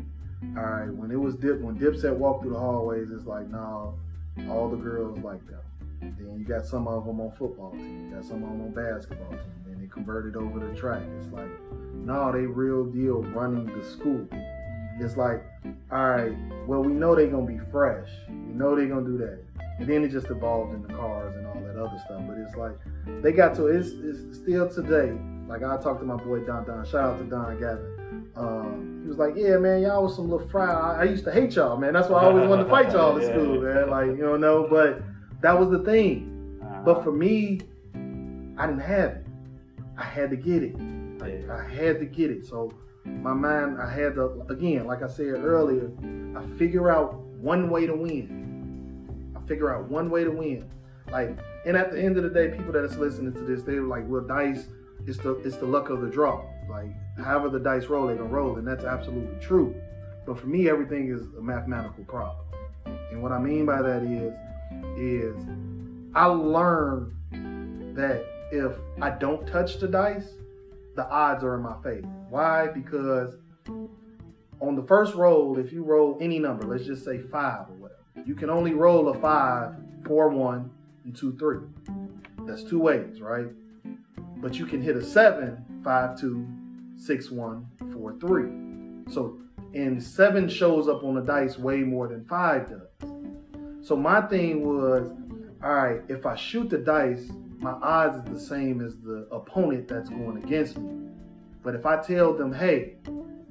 all right, when it was Dip, when Dipset walked through the hallways, it's like, no, all the girls like them. Then you got some of them on football team, you got some of them on basketball team. and they converted over to track. It's like, no, they real deal running the school. It's like, all right, well, we know they're gonna be fresh. We know they're gonna do that. And then it just evolved into cars and all that other stuff. But it's like they got to it's, it's still today. Like I talked to my boy Don Don. Shout out to Don Gavin. Um, he was like, "Yeah, man, y'all was some little fry. I, I used to hate y'all, man. That's why I always wanted to fight y'all in Yeah. school, man. Like you don't know, but that was the thing. Uh-huh. But for me, I didn't have it. I had to get it. Yeah. I had to get it. So my mind, I had to again, like I said earlier, I figure out one way to win. Figure out one way to win. Like, and at the end of the day, people that is listening to this, they're like, "Well, dice, it's the it's the luck of the draw. Like, however the dice roll, they gonna roll, and that's absolutely true. But for me, everything is a mathematical problem. And what I mean by that is, is I learned that if I don't touch the dice, the odds are in my favor. Why? Because on the first roll, if you roll any number, let's just say five or you can only roll a five, four, one, and two, three. That's two ways, right? But you can hit a seven, five, two, six, one, four, three. So, and seven shows up on the dice way more than five does. So my thing was, all right, if I shoot the dice, my odds is the same as the opponent that's going against me. But if I tell them, hey,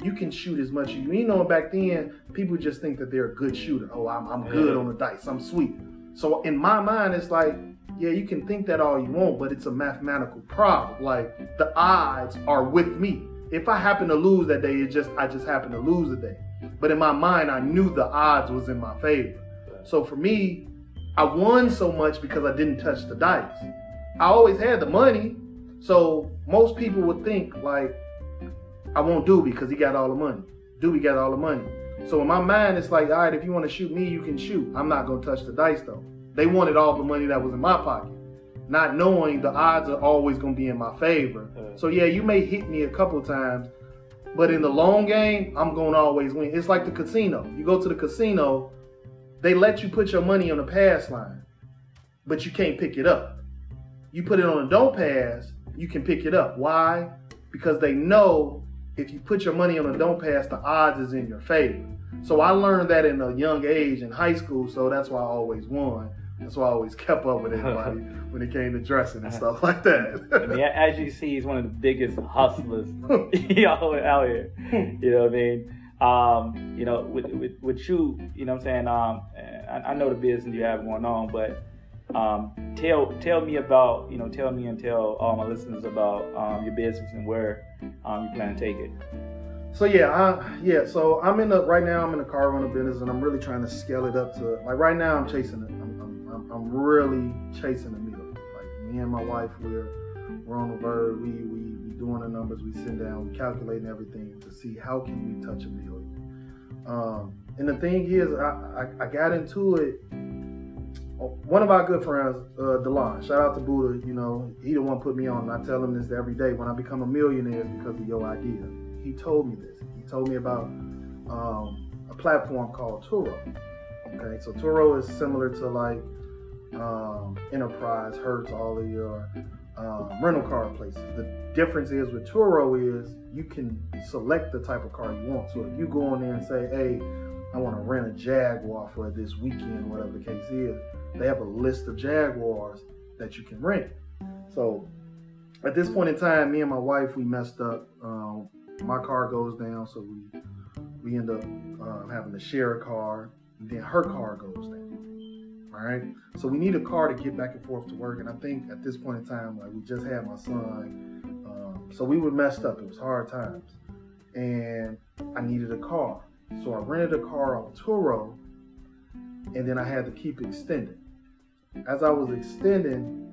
you can shoot as much as you, you know, back then people just think that they're a good shooter. Oh, I'm, I'm good on the dice. I'm sweet. So in my mind, it's like, yeah, you can think that all you want, but it's a mathematical problem. Like the odds are with me. If I happen to lose that day, it just I just happen to lose the day. But in my mind, I knew the odds was in my favor. So for me, I won so much because I didn't touch the dice. I always had the money. So most people would think like I won't do because he got all the money. Doobie got all the money. So in my mind, it's like, all right, if you want to shoot me, you can shoot. I'm not gonna touch the dice though. They wanted all the money that was in my pocket, not knowing the odds are always gonna be in my favor. Uh. So yeah, you may hit me a couple times, but in the long game, I'm gonna always win. It's like the casino. You go to the casino, they let you put your money on the pass line, but you can't pick it up. You put it on a don't pass, you can pick it up. Why? Because they know if you put your money on a don't pass, the odds is in your favor. So I learned that in a young age in high school, so that's why I always won. That's why I always kept up with everybody when it came to dressing and stuff like I mean, that. as you see, he's one of the biggest hustlers y'all out here. You know what I mean? Um, you know, with, with with you, you know what I'm saying? Um, I, I know the business you have going on, but Um, tell tell me about you know tell me and tell all my listeners about um, your business and where um, you plan to take it. So yeah, I, yeah. So I'm in the right now. I'm in the car rental business, and I'm really trying to scale it up to like right now. I'm chasing it. I'm, I'm, I'm, really chasing a million. Like me and my wife, we're we're on the verge. We we we doing the numbers. We sit down, we calculating everything to see how can we touch a million. Um, and the thing is, I, I, I got into it. One of our good friends, uh, Delon, shout out to Buddha. You know, he the one put me on. I tell him this every day. When I become a millionaire, because of your idea he told me this. He told me about um, a platform called Turo. Okay, so Turo is similar to like um, Enterprise, Hertz, all of your um, rental car places. The difference is with Turo is you can select the type of car you want. So if you go in there and say, hey, I want to rent a Jaguar for this weekend, whatever the case is, they have a list of Jaguars that you can rent. So at this point in time, me and my wife, we messed up. Um, my car goes down, so we we end up uh, having to share a car, and then her car goes down. All right, so we need a car to get back and forth to work, and I think at this point in time, like we just had my son, um, so we were messed up. It was hard times, and I needed a car, so I rented a car off Turo, and then I had to keep extending. As I was extending,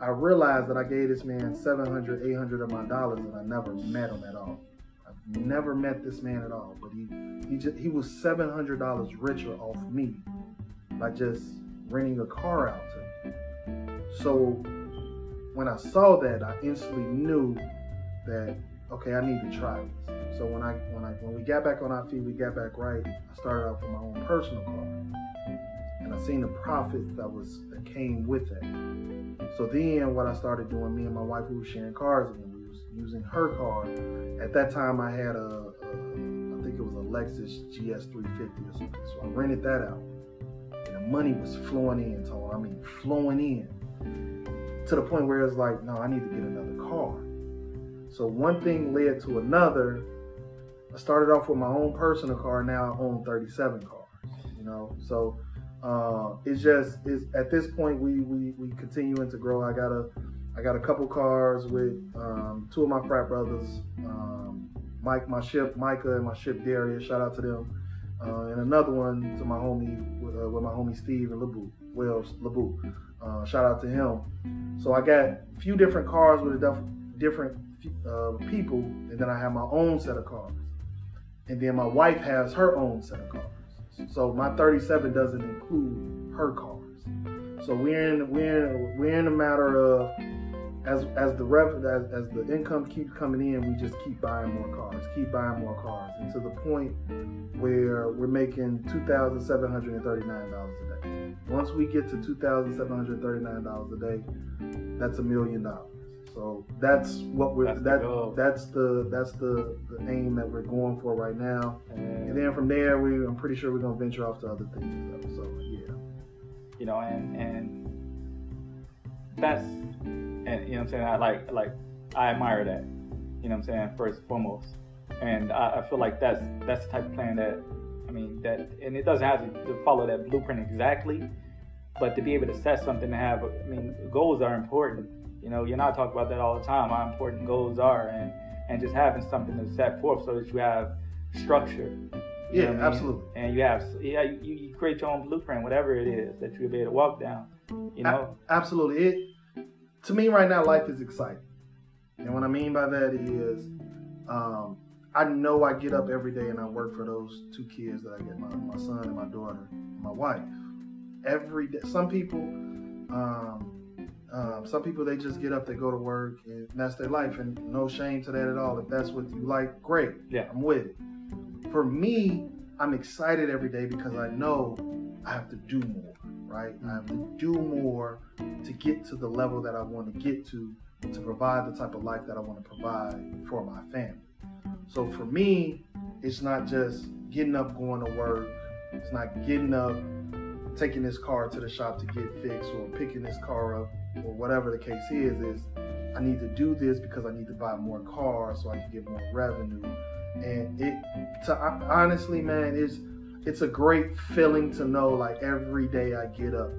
I realized that I gave this man 700, 800 of my dollars, and I never met him at all. I've never met this man at all, but he he just, he was seven hundred dollars richer off me by just renting a car out to him. So when I saw that, I instantly knew that okay, I need to try this. So when I when I when we got back on our feet, we got back right. I started out with my own personal car, and I seen the profit that was that came with that. So then, what I started doing, me and my wife, we were sharing cars again using her car. At that time, I had a, a I think it was a Lexus GS350 or something. So I rented that out, and the money was flowing in. So I mean, flowing in to the point where it's like, no, I need to get another car. So one thing led to another. I started off with my own personal car. Now I own 37 cars. You know, so uh, it's just at this point we we we continuing to grow. I got a I got a couple cars with um, two of my frat brothers, um, Mike, my ship, Micah, and my ship Darius. Shout out to them. Uh, and another one to my homie with, uh, with my homie Steve and Lebu, Wells Lebu. Uh, shout out to him. So I got a few different cars with def- different uh, people, and then I have my own set of cars. And then my wife has her own set of cars. So my 37 doesn't include her cars. So we're in we're in, we're in a matter of as as the rev as, as the income keeps coming in, we just keep buying more cars, keep buying more cars, and to the point where we're making two thousand seven hundred and thirty nine dollars a day. Once we get to two thousand seven hundred thirty nine dollars a day, that's a million dollars. So that's what we're that's that the that's the that's the, the aim that we're going for right now. And, and then from there, we I'm pretty sure we're gonna venture off to other things. Though, so yeah, you know, and and that's and you know what I'm saying. I like like I admire that. You know what I'm saying. First and foremost, and I, I feel like that's that's the type of plan that I mean that, and it doesn't have to, to follow that blueprint exactly, but to be able to set something to have. I mean, goals are important. You know, you're not talking about that all the time. How important goals are, and and just having something to set forth so that you have structure. You yeah, absolutely. And you have, yeah, you, you create your own blueprint, whatever it is that you'll be able to walk down. You know, a- absolutely. It to me right now, life is exciting. And what I mean by that is, um, I know I get up every day and I work for those two kids that I get, my, my son and my daughter, and my wife. Every day. Some people, um, um, some people they just get up, they go to work, and that's their life, and no shame to that at all. If that's what you like, great. Yeah, I'm with it. For me, I'm excited every day because I know I have to do more right? I have to do more to get to the level that I want to get to to provide the type of life that I want to provide for my family. So for me, it's not just getting up, going to work. It's not getting up, taking this car to the shop to get fixed or picking this car up or whatever the case is, is I need to do this because I need to buy more cars so I can get more revenue. And it, to honestly, man, is it's a great feeling to know like every day I get up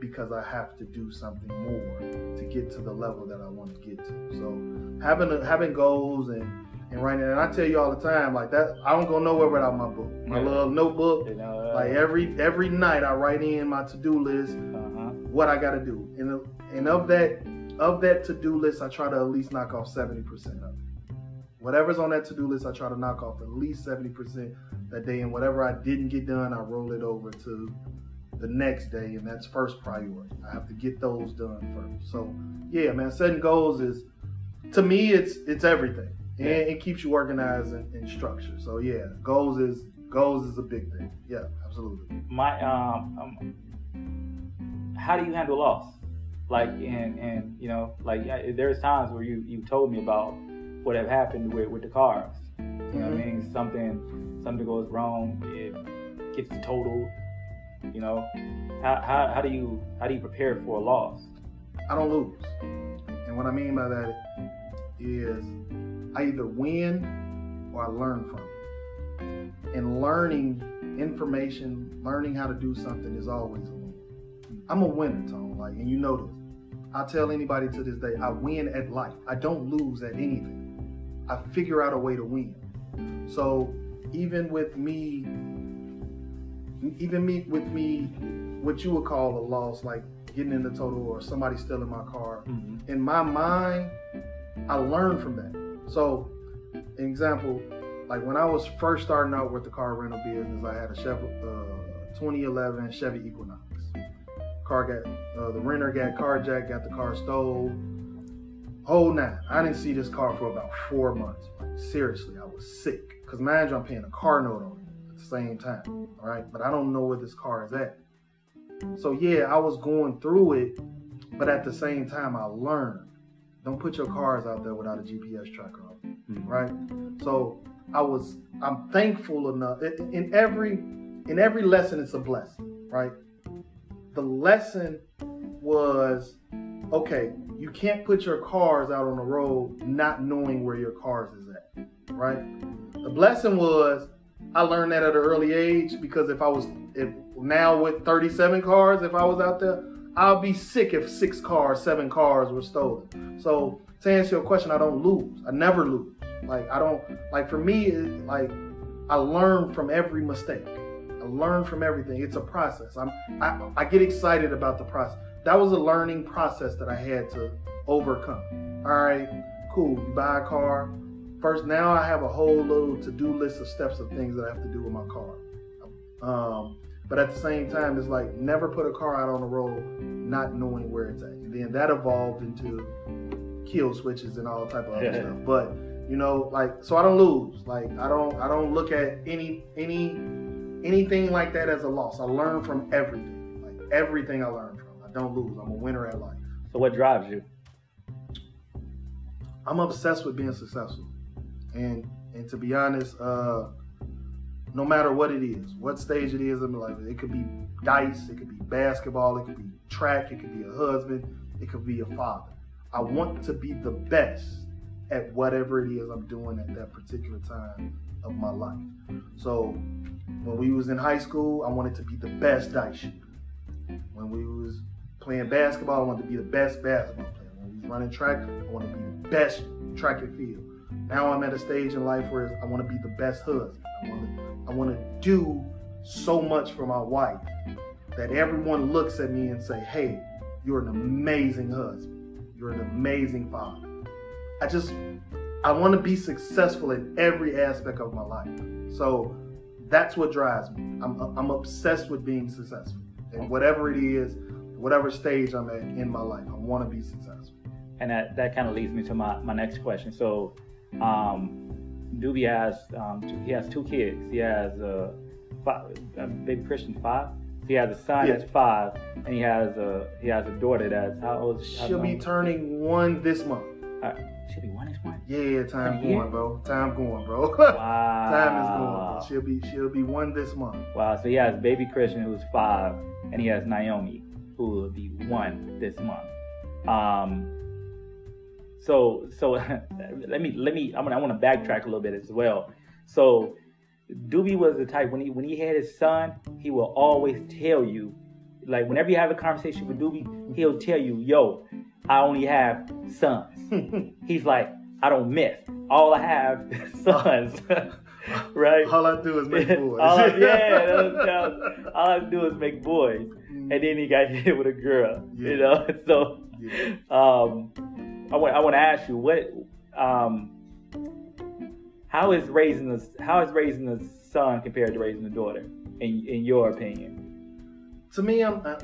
because I have to do something more to get to the level that I want to get to. So having a, having goals and and writing, and I tell you all the time, like that, I don't go nowhere without my book, my Yeah. little notebook. You know, uh, Like every every night, I write in my to do list, uh-huh. what I got to do, and and of that of that to do list, I try to at least knock off seventy percent of it. Whatever's on that to do list, I try to knock off at least seventy percent that day, and whatever I didn't get done, I roll it over to the next day, and that's first priority. I have to get those done first. So yeah, man, setting goals is to me it's it's everything, and it keeps you organized and, and structured. So yeah, goals is goals is a big thing. Yeah, absolutely. my um, um how do you handle loss like and and you know like there's times where you you told me about what have happened with with the cars you know what i mean something something goes wrong it gets totaled you know how, how how do you how do you prepare for a loss I don't lose. And what I mean by that is I either win or I learn from it. And learning information, learning how to do something is always a win. I'm a winner, Tone, like, and you know this. I tell anybody to this day, I win at life. I don't lose at anything. I figure out a way to win. So even with me, even me with me, what you would call a loss, like getting in the total or somebody stealing my car, mm-hmm. in my mind, I learned from that. So, an example, like when I was first starting out with the car rental business, I had a Chevy, uh, 2011 Chevy Equinox. Car got uh, the renter got carjacked, got the car stole. Whole nine. I didn't see this car for about four months. Like seriously, I was sick. Cause mind you, I'm paying a car note on it at the same time. All right, but I don't know where this car is at. So yeah, I was going through it, but at the same time, I learned. Don't put your cars out there without a GPS tracker on, Mm-hmm. right? So I was, I'm thankful enough. In every, in every lesson, it's a blessing, right? The lesson was, okay, you can't put your cars out on the road not knowing where your cars is at, right? The blessing was, I learned that at an early age because if I was, if now with 37 cars, if I was out there, I'll be sick if six cars, seven cars were stolen. So to answer your question, I don't lose. I never lose. Like I don't like for me, it, like I learn from every mistake. I learn from everything. It's a process. I'm I, I get excited about the process. That was a learning process that I had to overcome. All right, cool. You buy a car. First, now I have a whole little to-do list of steps of things that I have to do with my car. Um, but at the same time, it's like never put a car out on the road not knowing where it's at. And then that evolved into kill switches and all type of other stuff. But you know, like so I don't lose. Like I don't I don't look at any any anything like that as a loss. I learn from everything. Like everything I learn from. I don't lose. I'm a winner at life. so what drives you I'm obsessed with being successful. And and to be honest, uh no matter what it is, what stage it is in life, it could be dice, it could be basketball, it could be track, it could be a husband, it could be a father. I want to be the best at whatever it is I'm doing at that particular time of my life. So when we was in high school, I wanted to be the best dice shooter. When we was playing basketball, I wanted to be the best basketball player. When we was running track, I want to be the best track and field. Now I'm at a stage in life where I want to be the best husband. I want to, I want to do so much for my wife that everyone looks at me and say, "Hey, you're an amazing husband. You're an amazing father." I just, I want to be successful in every aspect of my life. So that's what drives me. I'm, I'm obsessed with being successful, and whatever it is, whatever stage I'm at in my life, I want to be successful. and that that kind of leads me to my my next question so um Doobie has um two, he has two kids he has a, five, a baby Christian five he has a son Yeah. that's five and he has a he has a daughter that's how old She'll be long? turning one this month. Uh, she'll be one this month Yeah, time Yeah. going, bro. Time going, bro. wow time is going. She'll be she'll be one this month. wow so he has baby Christian who's five and he has Naomi who will be one this month um so so let me let me I'm gonna I want to backtrack a little bit as well. So Doobie was the type when he when he had his son, he will always tell you like whenever you have a conversation with Doobie, he'll tell you, "Yo, I only have sons." He's like, "I don't miss. All I have is sons." right? All I do is make boys. all, I- yeah, that was- all I do is make boys, and then he got hit with a girl. You know, so Yeah. um, I want I want to ask you what um, how is raising a how is raising a son compared to raising a daughter in in your opinion? To me, I'm, uh,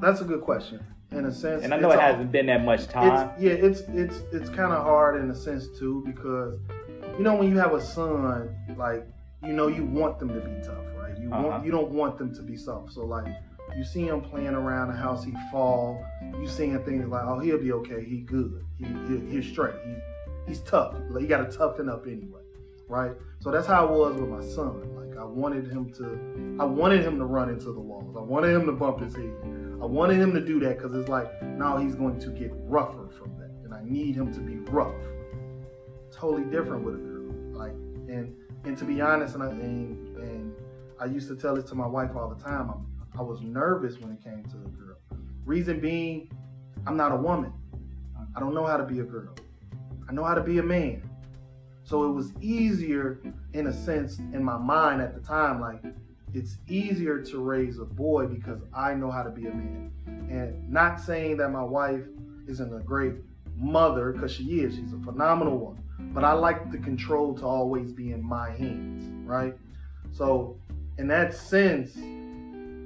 that's a good question. In a sense, And I know it hasn't been that much time. It's, yeah, it's it's it's kind of hard in a sense too because you know when you have a son, like you know you want them to be tough, right? You Uh-huh. want you don't want them to be soft. So like you see him playing around the house, he fall. You seeing things like, oh, he'll be okay. He good. He, he he's straight. He he's tough. Like got to toughen up anyway, right? So that's how it was with my son. Like I wanted him to, I wanted him to run into the walls. I wanted him to bump his head. I wanted him to do that because it's like now he's going to get rougher from that, and I need him to be rough. Totally different with a girl. Like and and to be honest, and I, and, and I used to tell this to my wife all the time. I'm, I was nervous when it came to a girl. Reason being, I'm not a woman. I don't know how to be a girl. I know how to be a man. So it was easier, in a sense, in my mind at the time, like it's easier to raise a boy because I know how to be a man. And not saying that my wife isn't a great mother, because she is, she's a phenomenal one. But I like the control to always be in my hands, right? So, in that sense,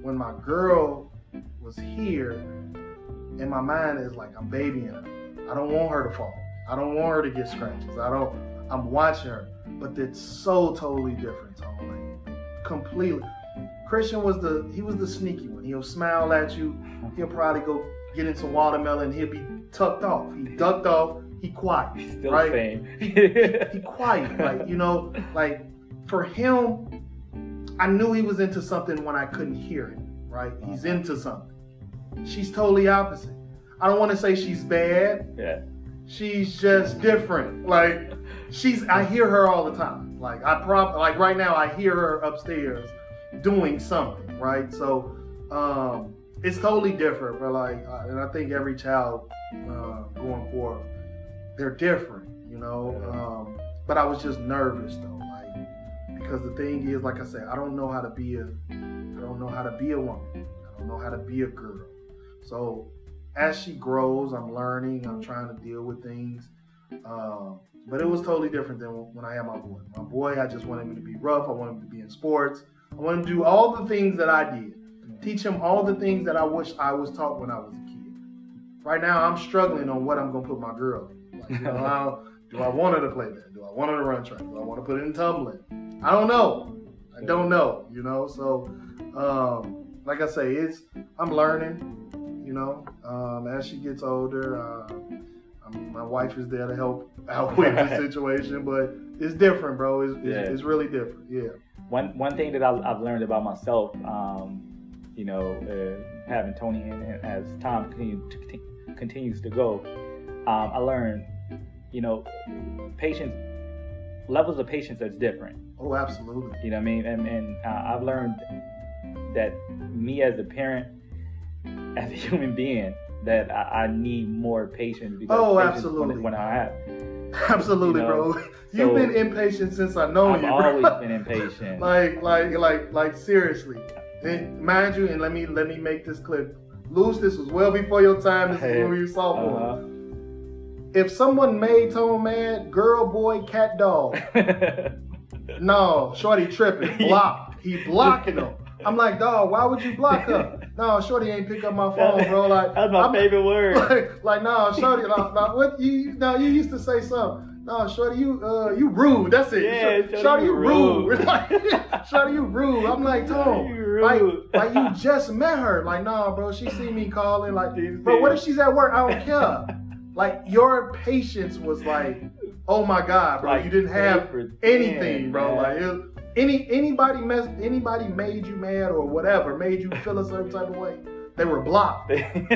when my girl was here, in my mind is like I'm babying her. I don't want her to fall. I don't want her to get scratches. I don't. I'm watching her, but it's so totally different, Tone. Like completely. Christian was the he was the sneaky one. He'll smile at you. He'll probably go get into watermelon. He'll be tucked off. He ducked off. He quiet. He's Still right? the He same. quiet. Like you know, like for him, I knew he was into something when I couldn't hear him. Right? He's into something. She's totally opposite. I don't want to say she's bad. yeah. She's just different. Like she's I hear her all the time. Like I prob like right now I hear her upstairs doing something, right? So um it's totally different, but like and I think every child uh, going forward they're different, you know. Um but I was just nervous though, because the thing is like I said, I don't know how to be a I don't know how to be a woman. I don't know how to be a girl. So as she grows, I'm learning. I'm trying to deal with things. Um, but it was totally different than when I had my boy. My boy, I just wanted him to be rough. I wanted him to be in sports. I wanted him to do all the things that I did. Teach him all the things that I wish I was taught when I was a kid. Right now, I'm struggling on what I'm gonna put my girl. Like, you know, do I want her to play that? Do I want her to run track? Do I want to put her in tumbling? I don't know. I don't know. You know, so um, like I say, it's I'm learning you know. Um, as she gets older, uh, um, my wife is there to help out with the situation, but it's different, bro. It's, it's, Yeah. it's really different. Yeah. one one thing that I've, I've learned about myself, um, you know, uh, having Tony in and as time continue to, continues to go, um, I learned, you know, patience levels of patience that's different. Oh, absolutely. You know what I mean? And, and uh, I've learned that me as a parent, as a human being, that I, I need more patience because Oh, patience absolutely. When, when I have, Absolutely, You know, bro. You've so- been impatient since I know you. I've you, always been impatient. like, like, like, like, seriously. And mind you, and let me let me make this clear. Luce, this was well before your time. This is when you were sophomore. If someone made Tone mad, girl, boy, cat, dog, No, Shorty tripping. Block. He blocking them. I'm like, dog, why would you block her? No, Shorty ain't pick up my phone, bro. Like, That's my I'm- favorite word. Like, like no, Shorty, no, no, what you? No, you used to say something. No, Shorty, you, uh, you rude. That's it. Yeah, Shorty, Shorty, you rude. rude. Like, Shorty, you rude. I'm like, Tone, like, like you just met her. Like, nah, bro. She see me calling. Like, bro, what if she's at work? I don't care. Like, your patience was like, oh my god, bro. Like, you didn't have anything, bro. man. Like it, any anybody mess anybody made you mad or whatever, made you feel a certain type of way. They were blocked.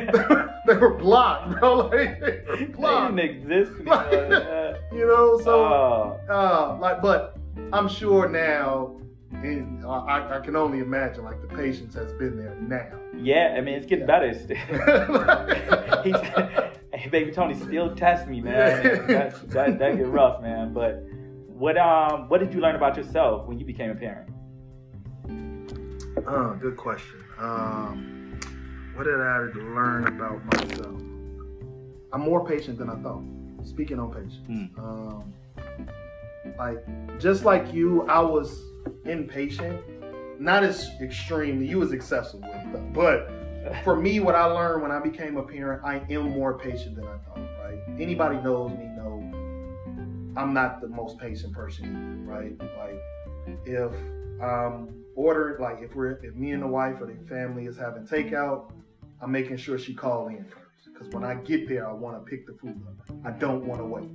they were blocked, bro. Like they were they blocked. didn't exist. anymore. You know, so Oh, uh, like, but I'm sure now and I, I can only imagine like the patience has been there now. Yeah, I mean it's getting better. Hey, baby Tony still test me, man. That, that that get rough, man. But what um what did you learn about yourself when you became a parent? Uh, good question. Um, what did I learn about myself? I'm more patient than I thought. Speaking on patience, Hmm. um, like just like you, I was impatient. Not as extreme. You was excessive with it, but for me, what I learned when I became a parent, I am more patient than I thought. Right? Anybody knows me know I'm not the most patient person, right? Like if um order like if we're if me and the wife or the family is having takeout, I'm making sure she call in first. Because when I get there, I want to pick the food up. I don't want to wait.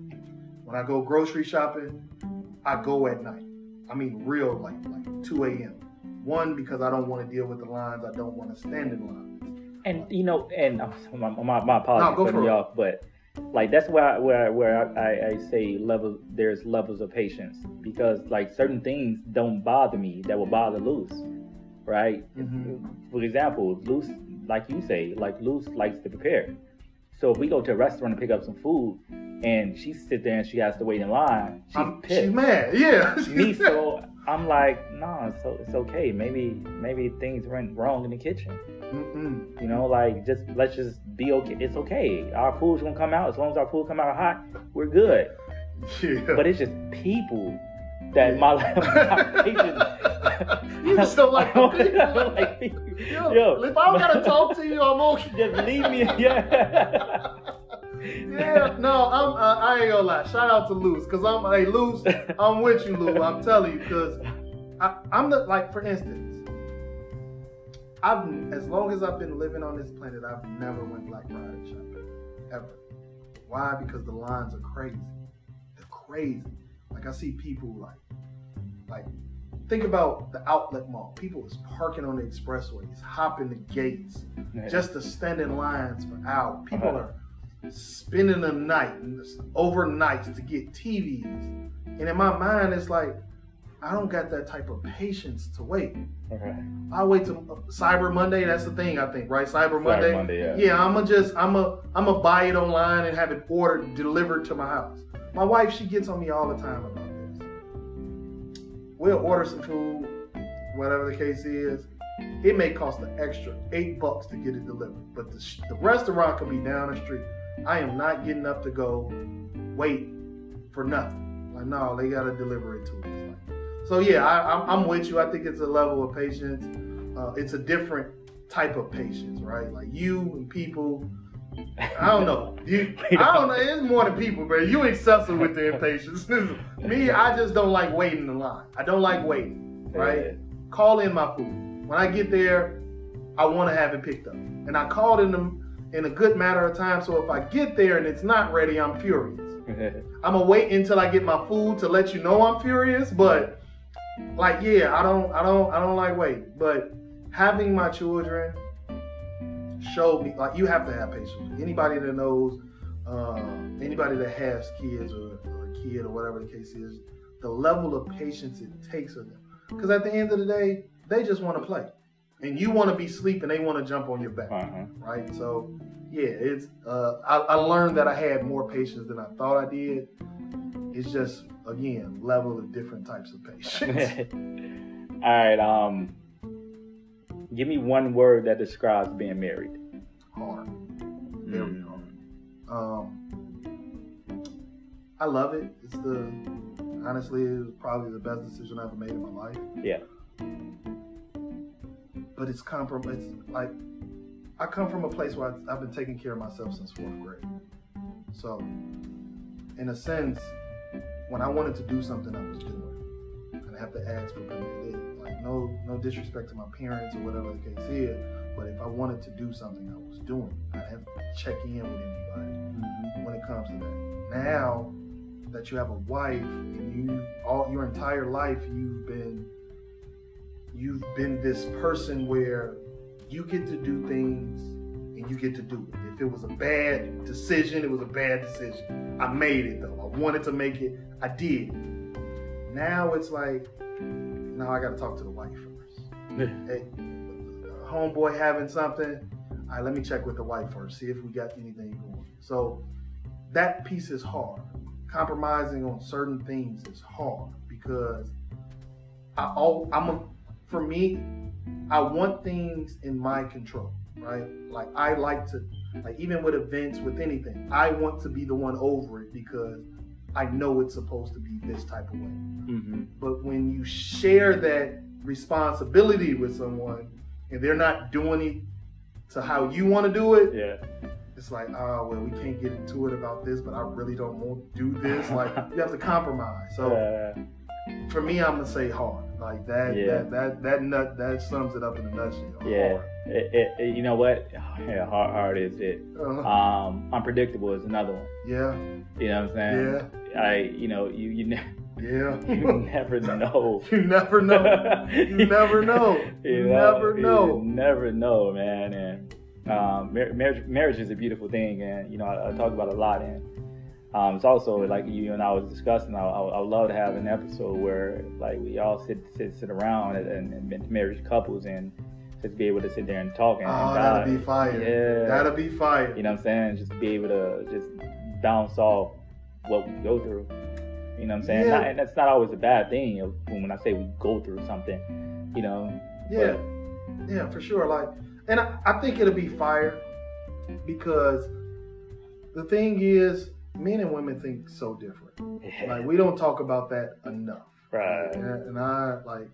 When I go grocery shopping, I go at night. I mean, real like like 2 a.m. One because I don't want to deal with the lines. I don't want to stand in lines. And you know, and um, my, my, my apologies No, for for cutting you it. off, but like that's where I, where I, where I, I say level there's levels of patience because like certain things don't bother me that will bother Luce, right? Mhm. For example, Luce, like you say, like Luce likes to prepare. So if we go to a restaurant and pick up some food, and she sit there and she has to wait in line, she's I'm- pissed. she's mad. Yeah. me, so I'm like, no, it's, so, it's okay. Maybe maybe things went wrong in the kitchen. Mm-mm. You know, like just let's just be okay. It's okay. Our food's gonna come out as long as our food come out hot. We're good. Yeah. But it's just people that my, my patience. You just don't like people. Don't like people. Yo, Yo, if I don't gotta talk to you, I'm okay. just leave me. Yeah. Yeah, no, I'm. Uh, I ain't gonna lie. Shout out to Luz, cause I'm. Hey, Luz, I'm with you, Lou. I'm telling you, cause I, I'm the like. For instance, I've as long as I've been living on this planet, I've never went Black Friday shopping, ever. Why? Because the lines are crazy. They're crazy. Like I see people like, like. Think about the outlet mall. People is parking on the expressways, hopping the gates, just to stand in lines for hours. People Uh-huh. are spending the night and overnights to get TVs. And in my mind, it's like, I don't got that type of patience to wait. Okay. I wait to Cyber Monday. That's the thing I think, right? Cyber Monday. Cyber Monday, yeah. Yeah, I'ma just I'ma I'ma buy it online and have it ordered delivered to my house. My wife, she gets on me all the time about this. We'll order some food, whatever the case is. It may cost an extra eight bucks to get it delivered, but the, the restaurant could be down the street. I am not getting up to go wait for nothing. Like no, they gotta deliver it to us. So yeah, I, I'm, I'm with you. I think it's a level of patience. Uh, it's a different type of patience, right? Like you and people. I don't know. You, I don't know. It's more than people, but you excessive with the impatience. Me, I just don't like waiting in line. I don't like waiting. Right? Call in my food. When I get there, I want to have it picked up, and I called in them in a good matter of time. So if I get there and it's not ready, I'm furious. I'm gonna wait until I get my food to let you know I'm furious. But like, yeah, I don't, I don't, I don't like waiting. But having my children showed me like you have to have patience. Anybody that knows, uh, anybody that has kids or, or a kid or whatever the case is, the level of patience it takes of them. Because at the end of the day, they just want to play, and you want to be sleeping. They want to jump on your back Uh-huh. right? So, yeah, it's. Uh, I, I learned that I had more patience than I thought I did. It's just again level of different types of patients. All right. Um, give me one word that describes being married. hard, very Mm. hard. Um, I love it. It's the honestly, it was probably the best decision I ever made in my life. Yeah. But it's compromise. Like I come from a place where I've been taking care of myself since fourth grade. So, in a sense, when I wanted to do something, I was doing. And I have to ask for permission. Like no, no disrespect to my parents or whatever the case is, but if I wanted to do something, I was doing. I have to check in with anybody mm-hmm. when it comes to that. Now that you have a wife and you all your entire life you've been you've been this person where you get to do things and you get to do it. It was a bad decision, it was a bad decision. I made it though. I wanted to make it. I did. Now it's like now I got to talk to the wife first. hey, homeboy having something. All right, let me check with the wife first, see if we got anything going. So that piece is hard. Compromising on certain things is hard because I all I'm a, for me, I want things in my control, right? Like I like to like even with events, with anything, I want to be the one over it because I know it's supposed to be this type of way. Mm-hmm. But when you share that responsibility with someone and they're not doing it to how you want to do it, Yeah. it's like, oh well, we can't get into it about this, but I really don't want to do this. Like you have to compromise. So Uh, for me, I'm gonna say hard. Like that, Yeah. that, that, that nut, that sums it up in a nutshell. yeah. It, it, it- you know what? Yeah, hard, hard is it. Uh-huh. Um, unpredictable is another one. yeah, You know what I'm saying? yeah, I, you know, you you, ne- yeah. you never know. you never know. You never know. You never know. You never know, man. And um, mar- marriage, marriage is a beautiful thing, and you know, I, I talk about it a lot. And um, it's also like you and I was discussing. I, I, I would love to have an episode where like we all sit sit, sit around and, and, and married couples and just be able to sit there and talk and, Oh, and that'll be fire. Yeah. That'll be fire. You know what I'm saying? Just be able to just bounce off what we go through. You know what I'm saying? Yeah. Not, and that's not always a bad thing when I say we go through something. You know? Yeah, yeah, for sure. Like, and I, I think it'll be fire because the thing is, men and women think so different. Like, we don't talk about that enough. right. And, and I like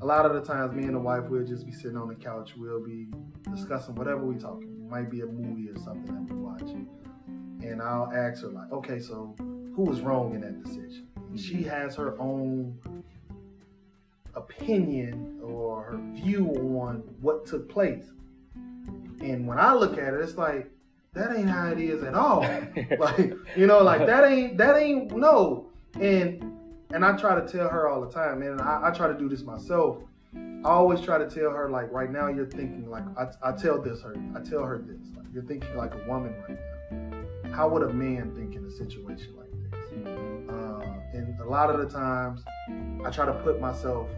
a lot of the times, me and the wife will just be sitting on the couch. We'll be discussing whatever we talking. It might be a movie or something that we watch, and I'll ask her like, "Okay, so who was wrong in that decision?" And she mm-hmm. has her own opinion or her view on what took place. And when I look at it, it's like that ain't how it is at all. Like you know like that ain't that ain't no. And and i try to tell her all the time and I, I try to do this myself. I always try to tell her like right now you're thinking like i, I tell this her i tell her this like you're thinking like a woman right now. How would a man think in a situation like this? Uh, and a lot of the times i try to put myself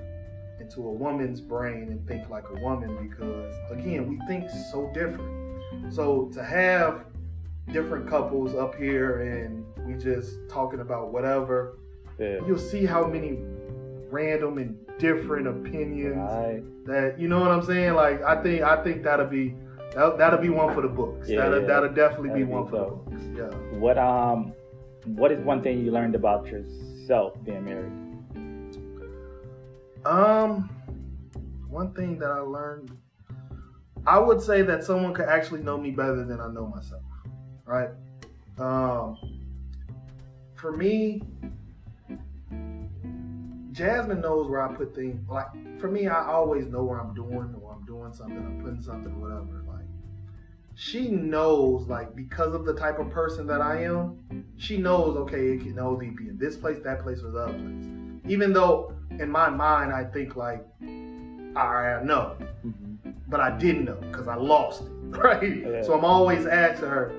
into a woman's brain and think like a woman because again we think so different so to have different couples up here and we just talking about whatever, yeah. you'll see how many random and different opinions Right. that you know what I'm saying. Like I think I think that'll be that'll, that'll be one for the books. Yeah, that'll that'll definitely be That'll be one for the books. Yeah. What um, what is one thing you learned about yourself being married? Um, one thing that I learned, I would say that someone could actually know me better than I know myself. Right. Um, for me, Jasmine knows where I put things. Like for me, I always know where I'm doing, or I'm doing something, I'm putting something, whatever. Like she knows, like because of the type of person that I am, she knows. Okay, it can only be in this place, that place, or the other place. Even though in my mind I think like, all right, I know, but I didn't know because I lost it. Right. Yeah. So I'm always asking her,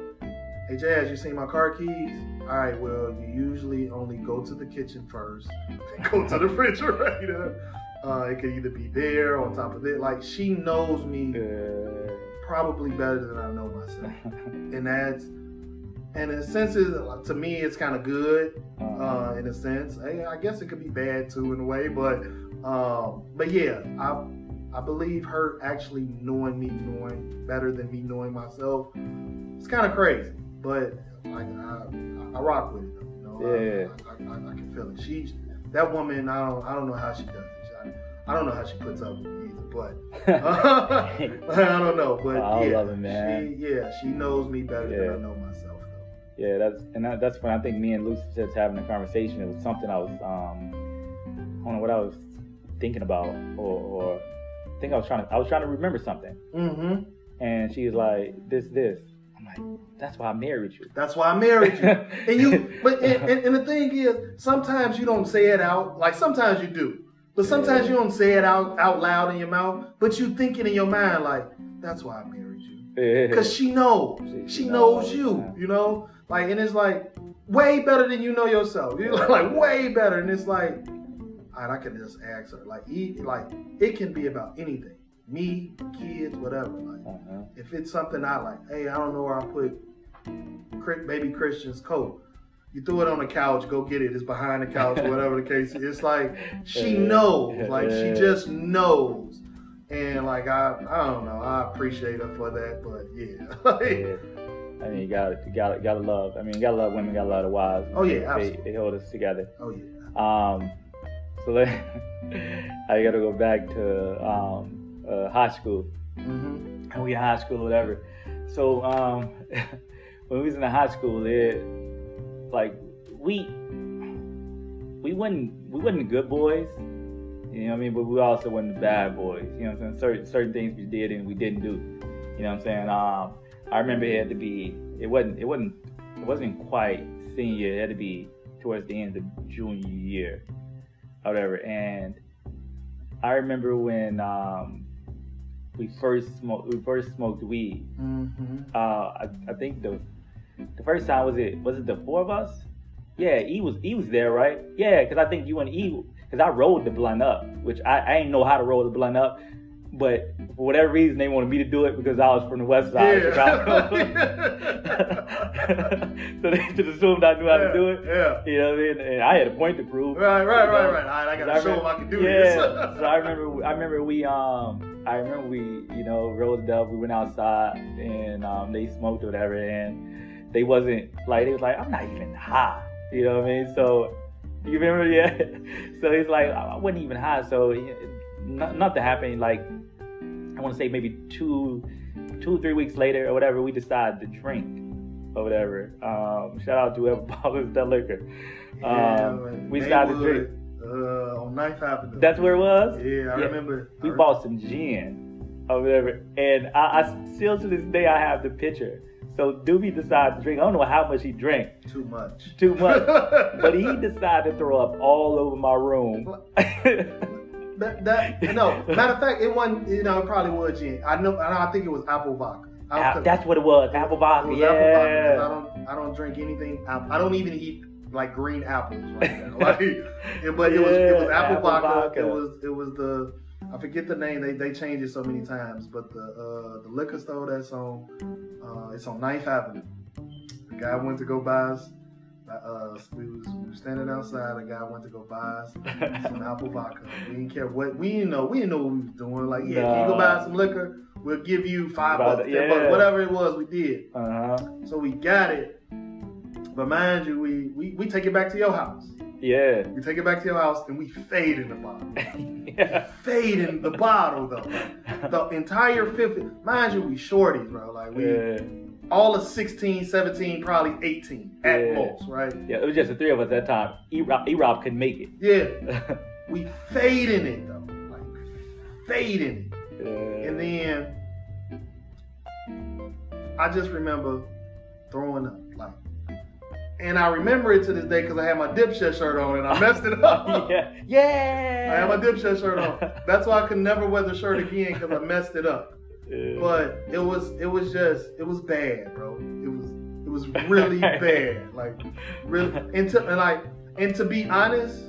"Hey Jazz, you seen my car keys?" All right. Well, you usually only go to the kitchen first, then go to the refrigerator. Uh, it could either be there on top of it. Like she knows me Uh, probably better than I know myself, and that's and in a sense, to me, it's kind of good uh, in a sense. I, I guess it could be bad too in a way, but um, but yeah, I I believe her actually knowing me, knowing better than me knowing myself. It's kind of crazy, but like I, I rock with it. Though, you know, Yeah. I, I, I, can feel it. She's that woman. I don't I don't know how she does it. I, I don't know how she puts up with me either, but I don't know. But I yeah, love it, man. She, yeah, she knows me better Yeah. than I know myself. Though. Yeah, that's and that, that's when I think me and Lucy just having a conversation. It was something I was um, I don't know what I was thinking about, or, or think I was trying to I was trying to remember something, Mm-hmm. and she was like, "This, this." I'm like, "That's why I married you." That's why I married you. and you, but and, and, and the thing is, sometimes you don't say it out. Like sometimes you do, but sometimes Yeah. you don't say it out out loud in your mouth. But you think it in your mind, like that's why I married you, because she knows. She- She knows knows, you. You know, like and it's like way better than you know yourself. You're like way better, and it's like and I can just ask her like, like it can be about anything, me, kids, whatever. Like, Uh-huh. if it's something I like, hey, I don't know where I put baby Christian's coat. You threw it on the couch, go get it. It's behind the couch, or whatever the case. It's like she knows, like she just knows, and like I, I don't know. I appreciate her for that, but yeah, Yeah. I mean, you got you got gotta love. I mean, you gotta love women. Gotta love the wives. Oh, yeah, they, absolutely. they hold us together. oh yeah, Um, so let, I gotta go back to um, uh, high school. hmm And we in high school, whatever. So um, when we was in the high school, it like we we wasn't we wasn't good boys. You know what I mean? But we also wasn't the bad boys. You know what I'm saying? Certain certain things we did and we didn't do. You know what I'm saying? Um, I remember it had to be. It wasn't. It wasn't. It wasn't quite senior. It had to be towards the end of junior year, whatever. And I remember when um, we first smoked. We first smoked weed. hmm Uh, I, I think the the first time was it was it the four of us? Yeah, he was he was there, right? Yeah, because I think you and E because I rolled the blunt up, which I, I didn't know how to roll the blunt up, but for whatever reason they wanted me to do it because I was from the west side. of Chicago. so they just assumed I knew how to do it. Yeah. You know what I mean? And I had a point to prove. Right, right, You right, know? right. All right, I gotta I show them I can do yeah. this. so I remember, I remember we, um, I remember we, you know, rolled it up. We went outside and um, they smoked or whatever, and they wasn't like they was like, I'm not even high. You know what I mean? So you remember, yeah. So he's like, I wasn't even high. So he- no- nothing happened. Like I want to say maybe two, two, three weeks later or whatever, we decided to drink or whatever. Um, shout out to whoever bought us that liquor. Um, man. we decided to drink. Uh, on 9th Avenue. That's where it was. Yeah, I Yeah. remember. We I bought some gin or whatever, and I, I still to this day I have the picture. So Doobie decided to drink. I don't know how much he drank, Too much. too much, but he decided to throw up all over my room. That, that no. Matter of fact, it wasn't. You know, it probably was gin. I know. I think it was apple vodka. I Ah, That's what it was. Apple vodka. Was yeah. apple vodka I don't. I don't drink anything. apple- I don't even eat like green apples right now. Like, but it was it was apple, apple vodka. vodka. It was it was the I forget the name. They they changed it so many times. But the uh, the liquor store that's on uh, it's on 9th Avenue. The guy went to go buy us. Uh, we was, we was standing outside. A guy went to go buy us some apple vodka. We didn't care what we didn't know. We didn't know what we was doing. Like, yeah, can you go buy some liquor? We'll give you five bucks, ten bucks, yeah. whatever it was. We did. uh-huh. So we got it. But mind you, we, we we take it back to your house. Yeah. We take it back to your house and we fade in the bottle. yeah. Fade in the bottle though. The entire 50, mind you, we shorties, bro. Like we yeah. All of 16, 17, probably 18 at Yeah. most, right? Yeah, it was just the three of us that time. E-Rob, E-Rob couldn't make it. Yeah. We fade in it though. Like fade in it. Yeah. And then I just remember throwing up, like, and I remember it to this day because I had my dipshit shirt on and I messed it up. yeah. Yeah. I had my dipshit shirt on. That's why I could never wear the shirt again because I messed it up. Yeah. But it was, it was just, it was bad, bro. It was, it was really bad. Like, really, and to, and like, and to be honest,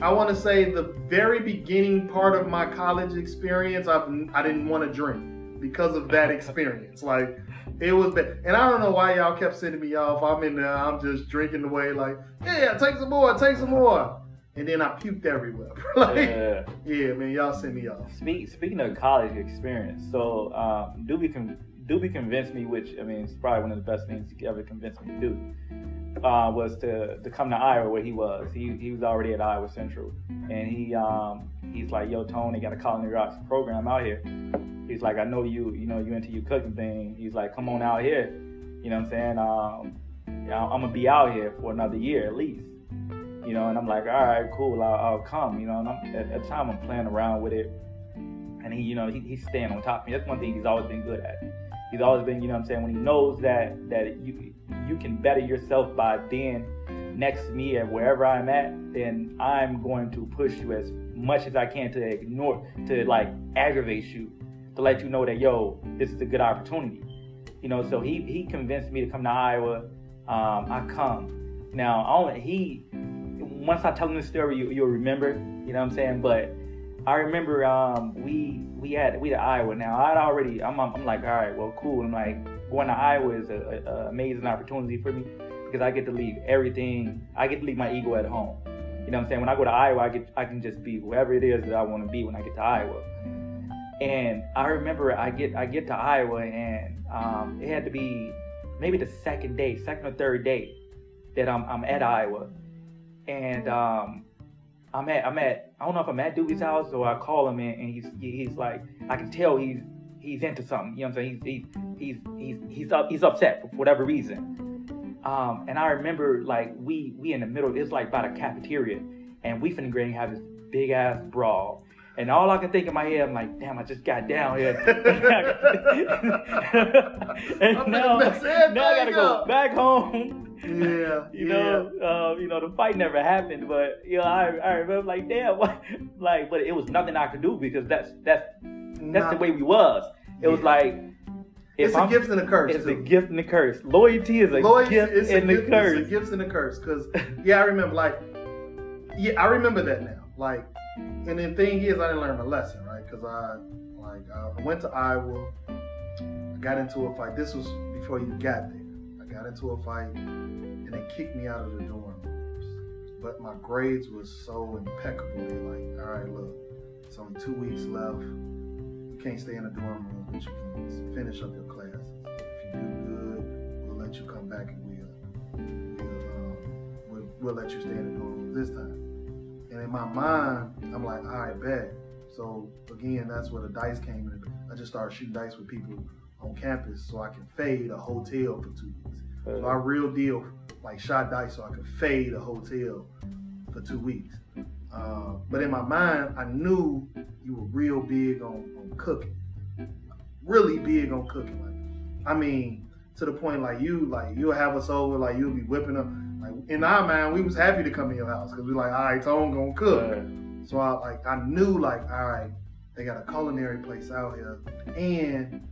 I want to say the very beginning part of my college experience, I I didn't want to drink because of that experience. Like it was bad, and I don't know why y'all kept sending me off. I'm in there, I'm just drinking away, like yeah, take some more, take some more, and then I puked everywhere. like yeah. Yeah. man, y'all send me off. Speak, speaking of college experience, so um, Doobie, con- Doobie convinced me, which I mean, it's probably one of the best things he ever convinced me to do, uh, was to, to come to Iowa where he was. He, he was already at Iowa Central, and he um, he's like, "Yo, Tony, got a culinary arts program out here." He's like, "I know you, you know, you into your cooking thing." He's like, "Come on out here," you know what I'm saying? Um, I'm gonna be out here for another year at least. You know, and I'm like, all right, cool, I'll, I'll come. You know, and I'm, at, at the time I'm playing around with it, and he, you know, he, he's staying on top of me. That's one thing he's always been good at. He's always been, you know, I'm saying, when he knows that that you you can better yourself by being next to me at wherever I'm at, then I'm going to push you as much as I can to ignore, to like aggravate you, to let you know that yo, this is a good opportunity. You know, so he he convinced me to come to Iowa. Um, I come. Now, only he once I tell them the story, you, you'll remember. You know what I'm saying? But I remember um, we we had we had Iowa. Now I'd already I'm I'm like all right, well cool. I'm like going to Iowa is a, a, a amazing opportunity for me because I get to leave everything. I get to leave my ego at home. You know what I'm saying? When I go to Iowa, I get I can just be whoever it is that I want to be when I get to Iowa. And I remember I get I get to Iowa and um, it had to be maybe the second day, second or third day that I'm I'm at Iowa, and um, I'm at I'm at I don't know if I'm at Doobie's house or I call him in and he's he's like I can tell he's he's into something. You know what I'm saying? He's he's he's he's he's, up, he's upset for whatever reason. Um, and I remember like we we in the middle. It's like by the cafeteria, and we finna go have this big ass brawl. And all I can think in my head, I'm like, damn, I just got down here. and now, now I gotta go back home yeah, you know, uh, you know, the fight never happened, but you know, I, I remember like, damn, what? like, but it was nothing I could do because that's that's that's Not, the way we was. It yeah. was like. It's a I'm, gift and a curse. It's too. a gift and a curse. Loyalty is a Loyalty, gift it's and a, gift, curse. It's a gift and a curse. Cause yeah, I remember like, yeah, I remember that now. Like, and the thing is, I didn't learn my lesson, right? Cause I like I went to Iowa. I got into a fight. This was before you got there. Got into a fight and they kicked me out of the dorm. But my grades was so impeccable. They're like, all right, look, it's only two weeks left. You can't stay in the dorm room, but you can finish up your classes. If you do good, we'll let you come back and we'll we'll, um, we'll, we'll let you stay in the dorm room this time. And in my mind, I'm like, all right, bet. So again, that's where the dice came in. I just started shooting dice with people on campus so I can fade a hotel for two weeks. So I real deal like shot dice so I could fade a hotel for two weeks. Uh, but in my mind, I knew you were real big on, on cooking, really big on cooking. Like, I mean, to the point like you, like you'll have us over, like you'll be whipping up. Like in our mind, we was happy to come to your house because we like, all right, Tone gonna cook. Right. So I like I knew like, all right, they got a culinary place out here, and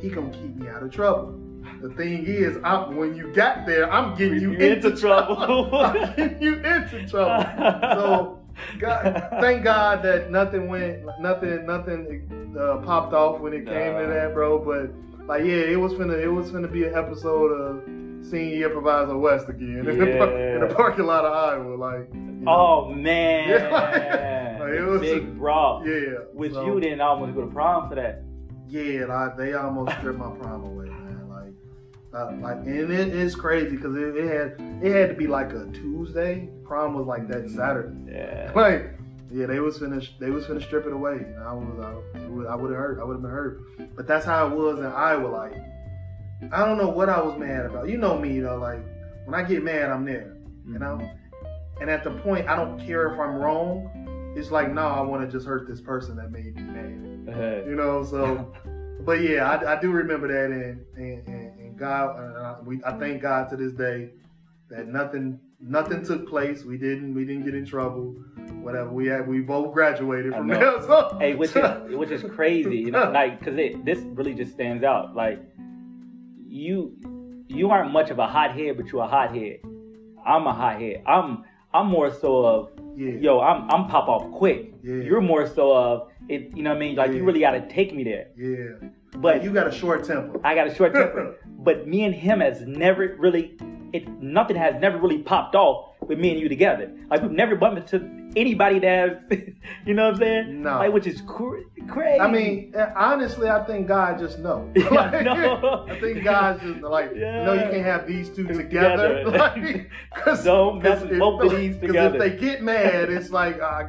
he gonna keep me out of trouble. The thing is, I'm, when you got there, I'm getting you, into, into, trouble. I'm getting you into trouble. So, God, thank God that nothing went, nothing, nothing uh, popped off when it came to that, bro. But like, yeah, it was finna, it was finna be an episode of Senior Improviser West again yeah. in, the, in, the, parking lot of Iowa, like. know. Oh man. Yeah. like, was big brawl. Yeah. With so, you didn't almost go to prom for that. Yeah, like, they almost stripped my prom away. Uh, like, and it is crazy because it, it, had it had to be like a Tuesday. Prom was like that Saturday. Yeah. Like, yeah, they was finished. They was finna strip it away. And I was, I, I would have hurt. I would have been hurt. But that's how it was in Iowa. Like, I don't know what I was mad about. You know me, you know. Like, when I get mad, I'm there. You know. Mm-hmm. And at the point, I don't care if I'm wrong. It's like, no, I want to just hurt this person that made me mad. Uh-huh. You know. So, but yeah, I, I do remember that, and and, and God, uh, we I thank God to this day that nothing nothing took place. We didn't we didn't get in trouble. Whatever we had, we both graduated from there. So. Hey, which is which is crazy, you know, like because it this really just stands out. Like you you aren't much of a hothead, but you're a hothead. I'm a hothead. I'm I'm more so of yeah. yo, I'm I'm pop off quick. Yeah. You're more so of it. You know what I mean? Like yeah. you really got to take me there. Yeah. But you got a short temper. I got a short temper. but me and him has never really it nothing has never really popped off with me and you together. Like we've never bumped into anybody that has, you know what I'm saying? No. Like which is cr- crazy. I mean, eh, honestly, I think God just knows. Like, no. I think God just like, yeah. no, you can't have these two together. together. like, cause, Don't mess with both of these together. Because if they get mad, it's like uh,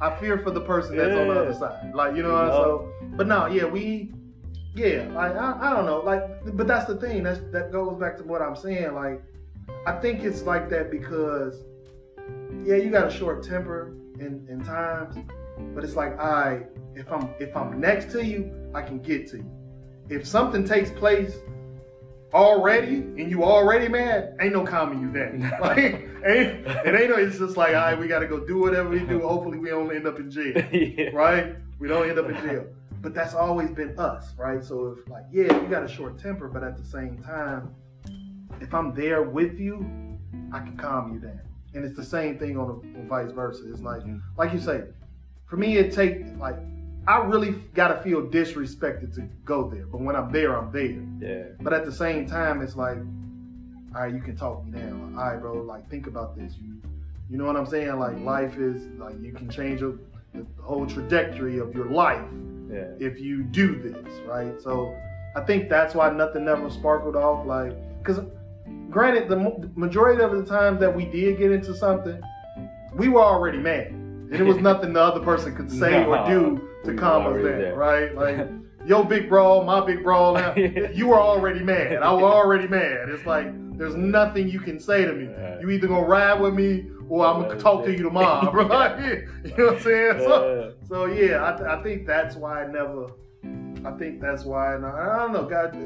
I fear for the person that's yeah. on the other side. Like you know, you know? so. But no, yeah, we yeah, like I, I don't know, like, but that's the thing. That's that goes back to what I'm saying. Like, I think it's like that because, yeah, you got a short temper in in times, but it's like I, if I'm if I'm next to you, I can get to you. If something takes place already and you already mad, ain't no calming you down. like, ain't, it ain't no. It's just like, all right, we got to go do whatever we do. Hopefully, we don't end up in jail. yeah. Right? We don't end up in jail but that's always been us, right? So if like, yeah, you got a short temper, but at the same time, if I'm there with you, I can calm you down. and it's the same thing on the on vice versa. It's like, Mhm. like you say, for me, it take like I really gotta feel disrespected to go there, but when I'm there, I'm there. Yeah. But at the same time, it's like, all right, you can talk me now. All right, bro, like think about this. You, you know what I'm saying? Like life is like you can change a, the whole trajectory of your life Yeah. if you do this, right? So I think that's why nothing ever sparkled off. Like, because granted, the majority of the times that we did get into something, we were already mad, and it was nothing the other person could say or do to calm us down, right? Like, your big brawl, my big brawl. Now, you were already mad. I was already mad. It's like there's nothing you can say to me. Yeah. You either gonna ride with me or I'm gonna talk to you tomorrow, right? you know what I'm saying? So, Yeah. so yeah, I, th- I think that's why I never. I think that's why, and I, I don't know. God,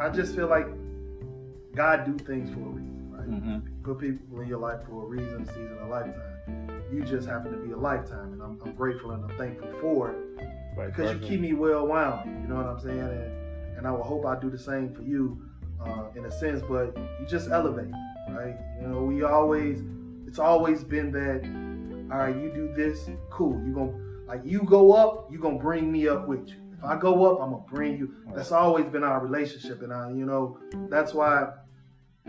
I just feel like God do things for a reason, right? Mhm. Put people in your life for a reason, a season, a lifetime. You just happen to be a lifetime, and I'm, I'm grateful and I'm thankful for it Vice because you keep me well wound. You know what I'm saying? And, and I will hope I do the same for you, uh, in a sense. But you just elevate, right? You know, we always, it's always been that. All right, you do this, cool. You gonna like you go up, you're gonna bring me up with you. If I go up, I'm gonna bring you. That's always been our relationship, and I, you know, that's why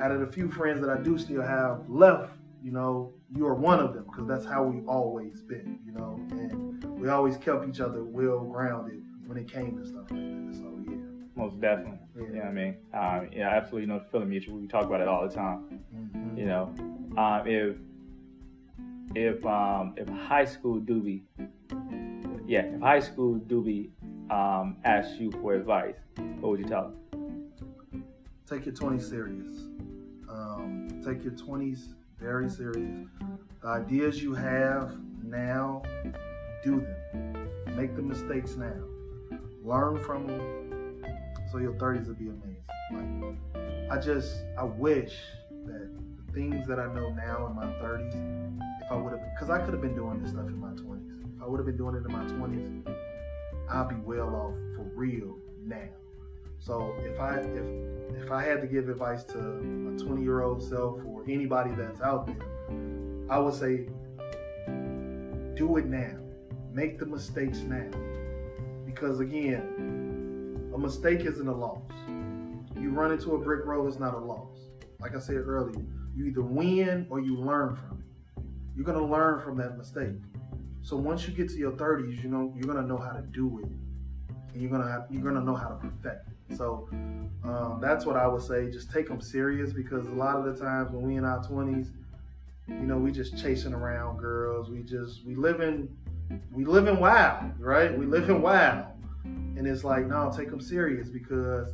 out of the few friends that I do still have left, you know, you are one of them because that's how we always been, you know, and we always kept each other well grounded when it came to stuff like that. So yeah, Most definitely. Yeah. You know what I mean? Um, yeah, absolutely no feeling mutual. We talk about it all the time. Mhm. You know, um, if if um, if high school doobie, yeah, if high school doobie um, asked you for advice, what would you tell them? take your 20s serious. Um, take your 20s very serious. The ideas you have now, do them. Make the mistakes now. Learn from them, so your 30s will be amazing. Like, I just, I wish that the things that I know now in my 30s, if I would have, because I could have been doing this stuff in my 20s. If I would have been doing it in my 20s, I'd be well off for real now. So if I if if I had to give advice to a 20 year old self or anybody that's out there, I would say do it now. Make the mistakes now. Because again, a mistake isn't a loss. You run into a brick road, it's not a loss. Like I said earlier, you either win or you learn from it. You're gonna learn from that mistake. So once you get to your 30s, you know you're gonna know how to do it, and you're gonna have, you're gonna know how to perfect it. So um, that's what I would say. Just take them serious because a lot of the times when we in our 20s, you know, we just chasing around girls. We just we living we living wild, right? We living wild, and it's like no, take them serious because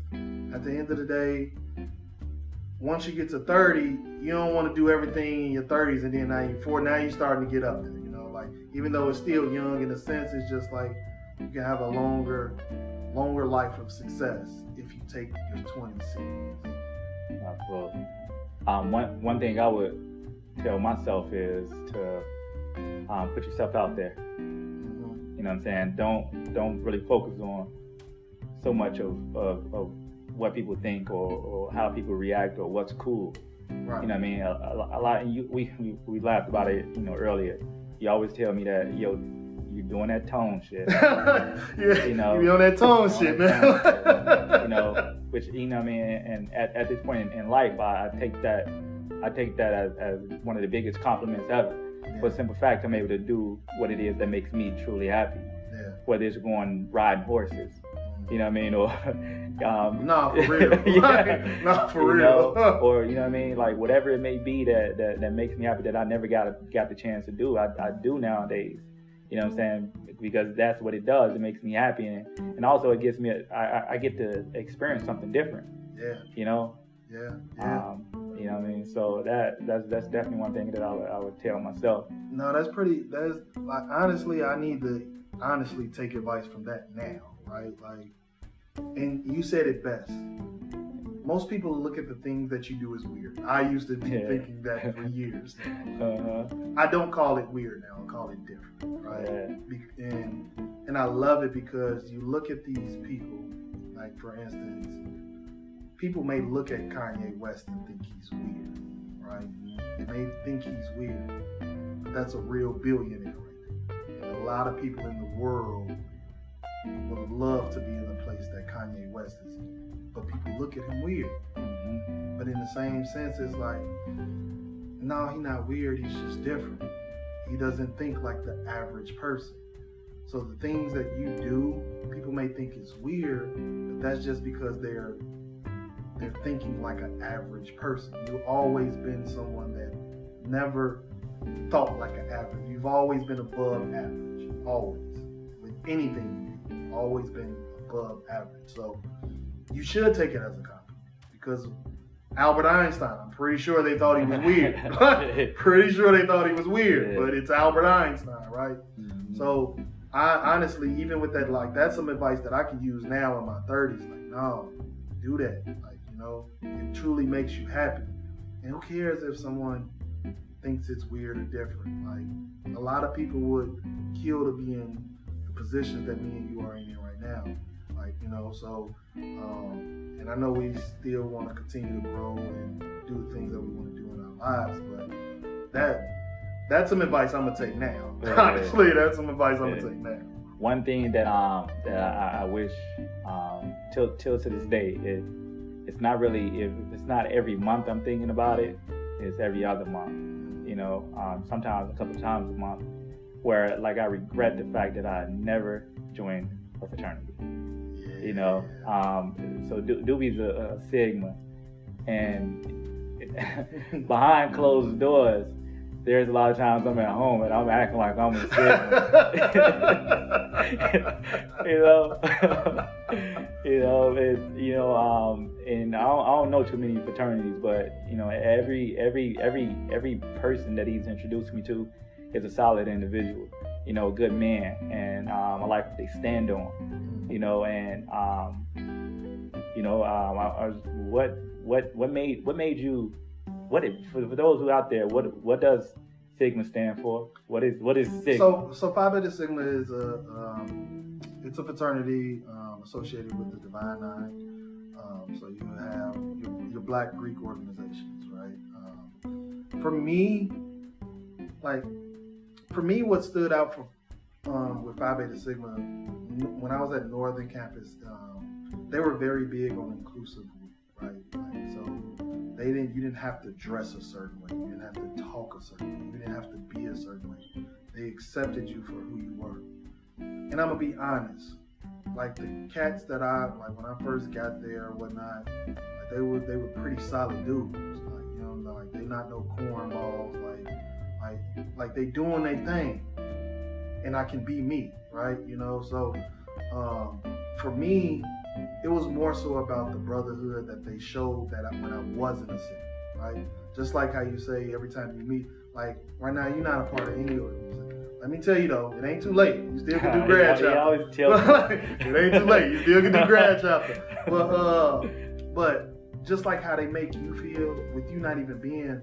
at the end of the day, once you get to 30, you don't want to do everything in your 30s, and then now you're 40. Now you're starting to get up there. You know, like even though it's still young in a sense, it's just like you can have a longer longer life of success if you take your 20s serious. Absolutely. Um, one one thing I would tell myself is to um, put yourself out there. You know what I'm saying? Don't don't really focus on so much of, of, of what people think or, or how people react or what's cool. Right. You know what I mean? A, a, a lot. And you, we, we we laughed about it, you know, earlier. You always tell me that yo, you're doing that tone shit. yeah, You know, you be on that tone on shit, man. you know, which you know what I mean. And at, at this point in, in life, I, I take that I take that as, as one of the biggest compliments ever. For the simple fact, I'm able to do what it is that makes me truly happy. yeah. Whether it's going riding horses, you know what I mean, or um, Nah, for real. yeah. Nah, for you real. know, or you know what I mean, like whatever it may be that, that, that makes me happy that I never got a, got the chance to do, I, I do nowadays. You know what I'm saying? Because that's what it does. It makes me happy, and, and also it gives me a, I, I- I get to experience something different. yeah, You know, yeah, yeah. um, you know what I mean. So that that's that's definitely one thing that I would, I would tell myself. No, that's pretty. That's like honestly, I need to honestly take advice from that now, right? Like, and you said it best. Most people look at the things that you do as weird. I used to be Yeah. thinking that for years. Uh, I don't call it weird now. I call it different, right? yeah, Be- and and I love it because you look at these people, like for instance, people may look at Kanye West and think he's weird, right? They may think he's weird, but that's a real billionaire right there. And a lot of people in the world would love to be in the place that Kanye West is in. But people look at him weird. Mhm. But in the same sense, it's like, no, he's not weird. He's just different. He doesn't think like the average person. So the things that you do, people may think is weird, but that's just because they're they're thinking like an average person. You've always been someone that never thought like an average. You've always been above average. Always. With anything you do, you've always been above average. So you should take it as a compliment because Albert Einstein, I'm pretty sure they thought he was weird. pretty sure they thought he was weird, Yeah. but it's Albert Einstein, right? Mhm. So I honestly, even with that, like that's some advice that I can use now in my 30s. Like, no, do that. Like, know, it truly makes you happy. And who cares if someone thinks it's weird or different? Like, a lot of people would kill to be in the positions that me and you are in right now. Like, you know, so, um, and I know we still want to continue to grow and do the things that we want to do in our lives, but that that's some advice I'm gonna take now. Yeah, yeah, Honestly, that's some advice I'm Yeah. gonna take now. one thing that um that I, I wish um till till to this day it it's not really if it's not every month I'm thinking about it it's every other month you know? Um, sometimes a couple times a month where like I regret the fact that I never joined a fraternity you know? Um so Do- Doobie's a, a Sigma. And behind closed doors there's a lot of times I'm at home and I'm acting like I'm a Sigma. You know, you know, it's you know, um, and I don't, I don't know too many fraternities, but you know, every every every every person that he's introduced me to is a solid individual, you know, a good man, and um, I like what they stand on, you know, and um, you know, um, I, I what what what made what made you what it, for, for those who out there, what what does Sigma stand for? What is what is Sigma? So, so Phi Beta Sigma is a um, it's a fraternity um, associated with the Divine Nine. Um, so you have your, your Black Greek organizations, right? Um, for me, like for me, what stood out for um, with Phi Beta Sigma when I was at Northern Campus, um, they were very big on inclusive, right? Like so, they didn't you didn't have to dress a certain way, you didn't have to talk a certain way, you didn't have to be a certain way. They accepted you for who you were. And I'm gonna be honest, like the cats that I like when I first got there or whatnot, like they were they were pretty solid dudes. Like you know, like they not no cornballs, like like like they doing their thing. And I can be me, right? You know, so um, for me, it was more so about the brotherhood that they showed that I, when I wasn't a Sigma, right? Just like how you say every time you meet, like right now you're not a part of any organization. Let me tell you though, it ain't too late. You still can do grad chapter. always tells me. it ain't too late. You still can do grad chapter. But uh, but just like how they make you feel with you not even being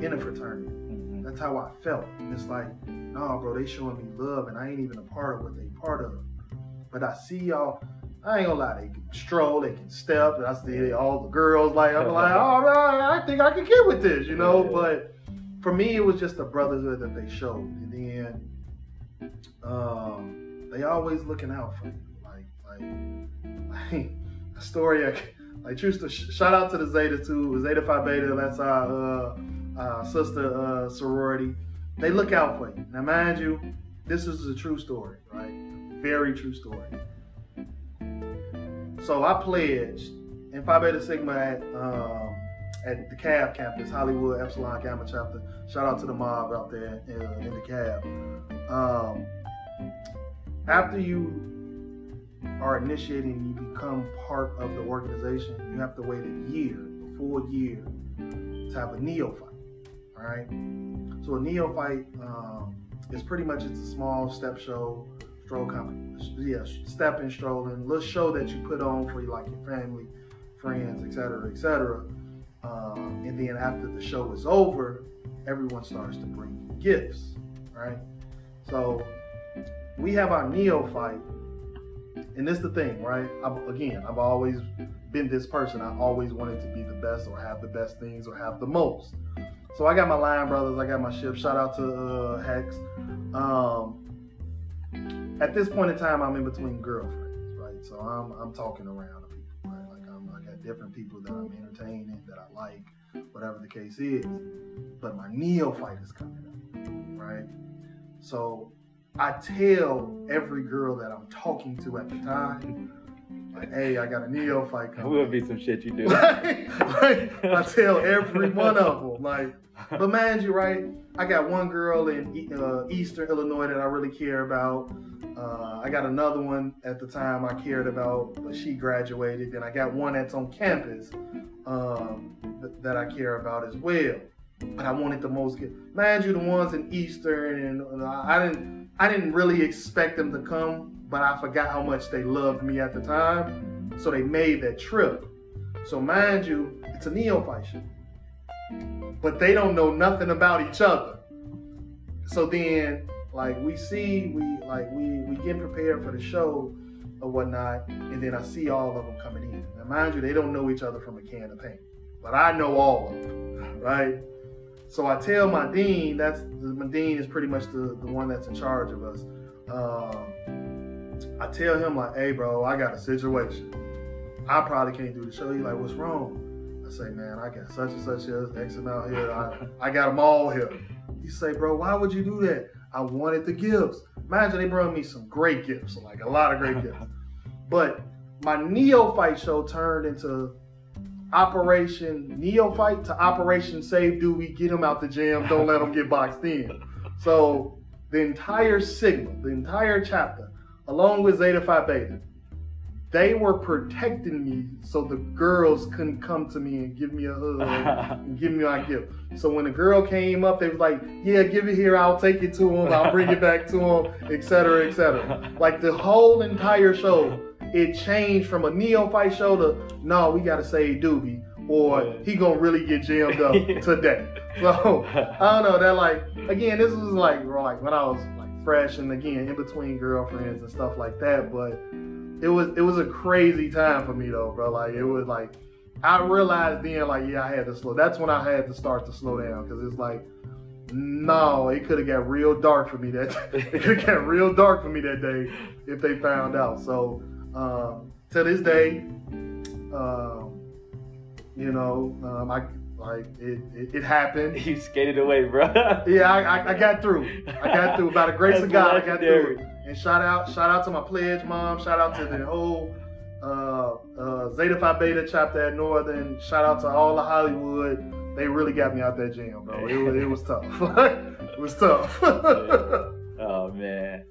in a fraternity. Mhm. That's how I felt. And it's like, nah, bro, they showing me love, and I ain't even a part of what they part of. But I see y'all. I ain't gonna lie, they can stroll, they can step, and I see all the girls like, I'm like, all right, I think I can get with this, you know. But for me, it was just the brotherhood that they showed, and then um, they always looking out for you, like, like, like a story. I, like, true sto- shout out to the Zeta too, Zeta Phi Beta. That's our uh, uh, sister uh, sorority. They look out for you. Now, mind you, this is a true story, right? Very true story. So I pledged in Phi Beta Sigma at um, at the Cab campus, Hollywood Epsilon Gamma chapter. Shout out to the mob out there in, in the Cab. Um, after you are initiating, you become part of the organization. You have to wait a year, a full year, to have a neophyte. All right. So a neophyte um, is pretty much it's a small step show, stroll yeah, stepping, strolling, little show that you put on for like your family, friends, etc., etc. Um, and then after the show is over, everyone starts to bring gifts, right? So we have our neophyte, and this the thing, right? I've, again, I've always been this person. I always wanted to be the best, or have the best things, or have the most. So I got my Lion Brothers, I got my ship. Shout out to uh, Hex. Um, at this point in time, I'm in between girlfriends, right? So I'm I'm talking around got different people that I'm entertaining, that I like, whatever the case is. But my neophyte is coming up, right? So I tell every girl that I'm talking to at the time, like, hey, I got a neophyte coming. will be some shit you do. like, I tell every one of them, like, but mind you, right? I got one girl in uh, Eastern Illinois that I really care about. Uh, I got another one at the time I cared about, but she graduated. Then I got one that's on campus um, th- that I care about as well. But I wanted the most. Mind you, the ones in Eastern, and uh, I didn't, I didn't really expect them to come, but I forgot how much they loved me at the time, so they made that trip. So mind you, it's a neophyte but they don't know nothing about each other. So then, like we see, we like we we get prepared for the show or whatnot, and then I see all of them coming in. Now, mind you, they don't know each other from a can of paint, but I know all of them, right? So I tell my dean, that's my dean is pretty much the, the one that's in charge of us. Um, I tell him like, hey bro, I got a situation. I probably can't do the show. He's like, what's wrong? I say, man, I got such and such here, X amount here. I, I got them all here. He say, bro, why would you do that? I wanted the gifts. Imagine they brought me some great gifts, like a lot of great gifts. But my neophyte show turned into Operation Neophyte to Operation Save Doobie. Get him out the jam. Don't let him get boxed in. So the entire Sigma, the entire chapter, along with Zeta Phi Beta, they were protecting me so the girls couldn't come to me and give me a hug and give me my gift. So when the girl came up, they was like, "Yeah, give it here. I'll take it to him. I'll bring it back to him, etc., etc." Like the whole entire show, it changed from a neophyte show to no, we gotta save Doobie, or he gonna really get jammed up today. So I don't know. That like again, this was like like when I was like fresh and again in between girlfriends and stuff like that, but it was it was a crazy time for me though, bro. Like it was like I realized then like yeah, I had to slow. That's when I had to start to slow down because it's like no, it could have got real dark for me that day. it could have got real dark for me that day if they found out. So um, to this day, um, you know, um, I like it, it, it happened. you skated away, bro. Yeah, I, I, I got through. I got through. By the grace of God, I got through. And shout out, shout out to my pledge mom. Shout out to the whole uh, uh, Zeta Phi Beta chapter at Northern. Shout out to all of Hollywood. They really got me out that jam, bro. It was, it was tough. it was tough. Oh man.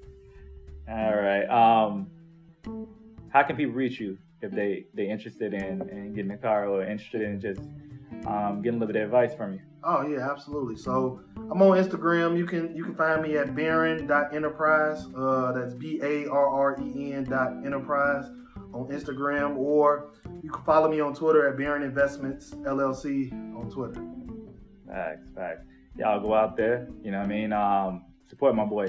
All right. Um, how can people reach you if they they interested in, in getting a car or interested in just um, getting a little bit of advice from you? Oh yeah, absolutely. So I'm on Instagram. You can you can find me at Barren.enterprise. Uh, that's B A R R E N dot enterprise on Instagram, or you can follow me on Twitter at Barren Investments LLC on Twitter. Facts, facts. Y'all go out there. You know what I mean? Um, support my boy.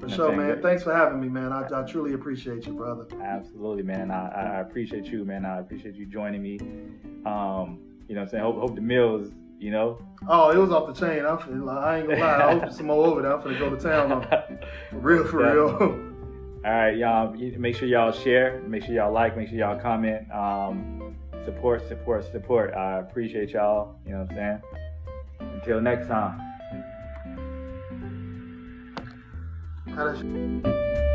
For sure, man. you. Thanks for having me, man. I, I truly appreciate you, brother. Absolutely, man. I, I- I appreciate you, man. I appreciate you joining me. Um, you know what I'm saying? Hope, hope the meals, you know. Oh, it was off the chain. I'm finna, I ain't gonna lie. I hope some more over there. I'm finna go to town on for real, for real. All right, y'all. Make sure y'all share. Make sure y'all like. Make sure y'all comment. Um, support, support, support. I appreciate y'all. You know what I'm saying? Until next time. How that shit-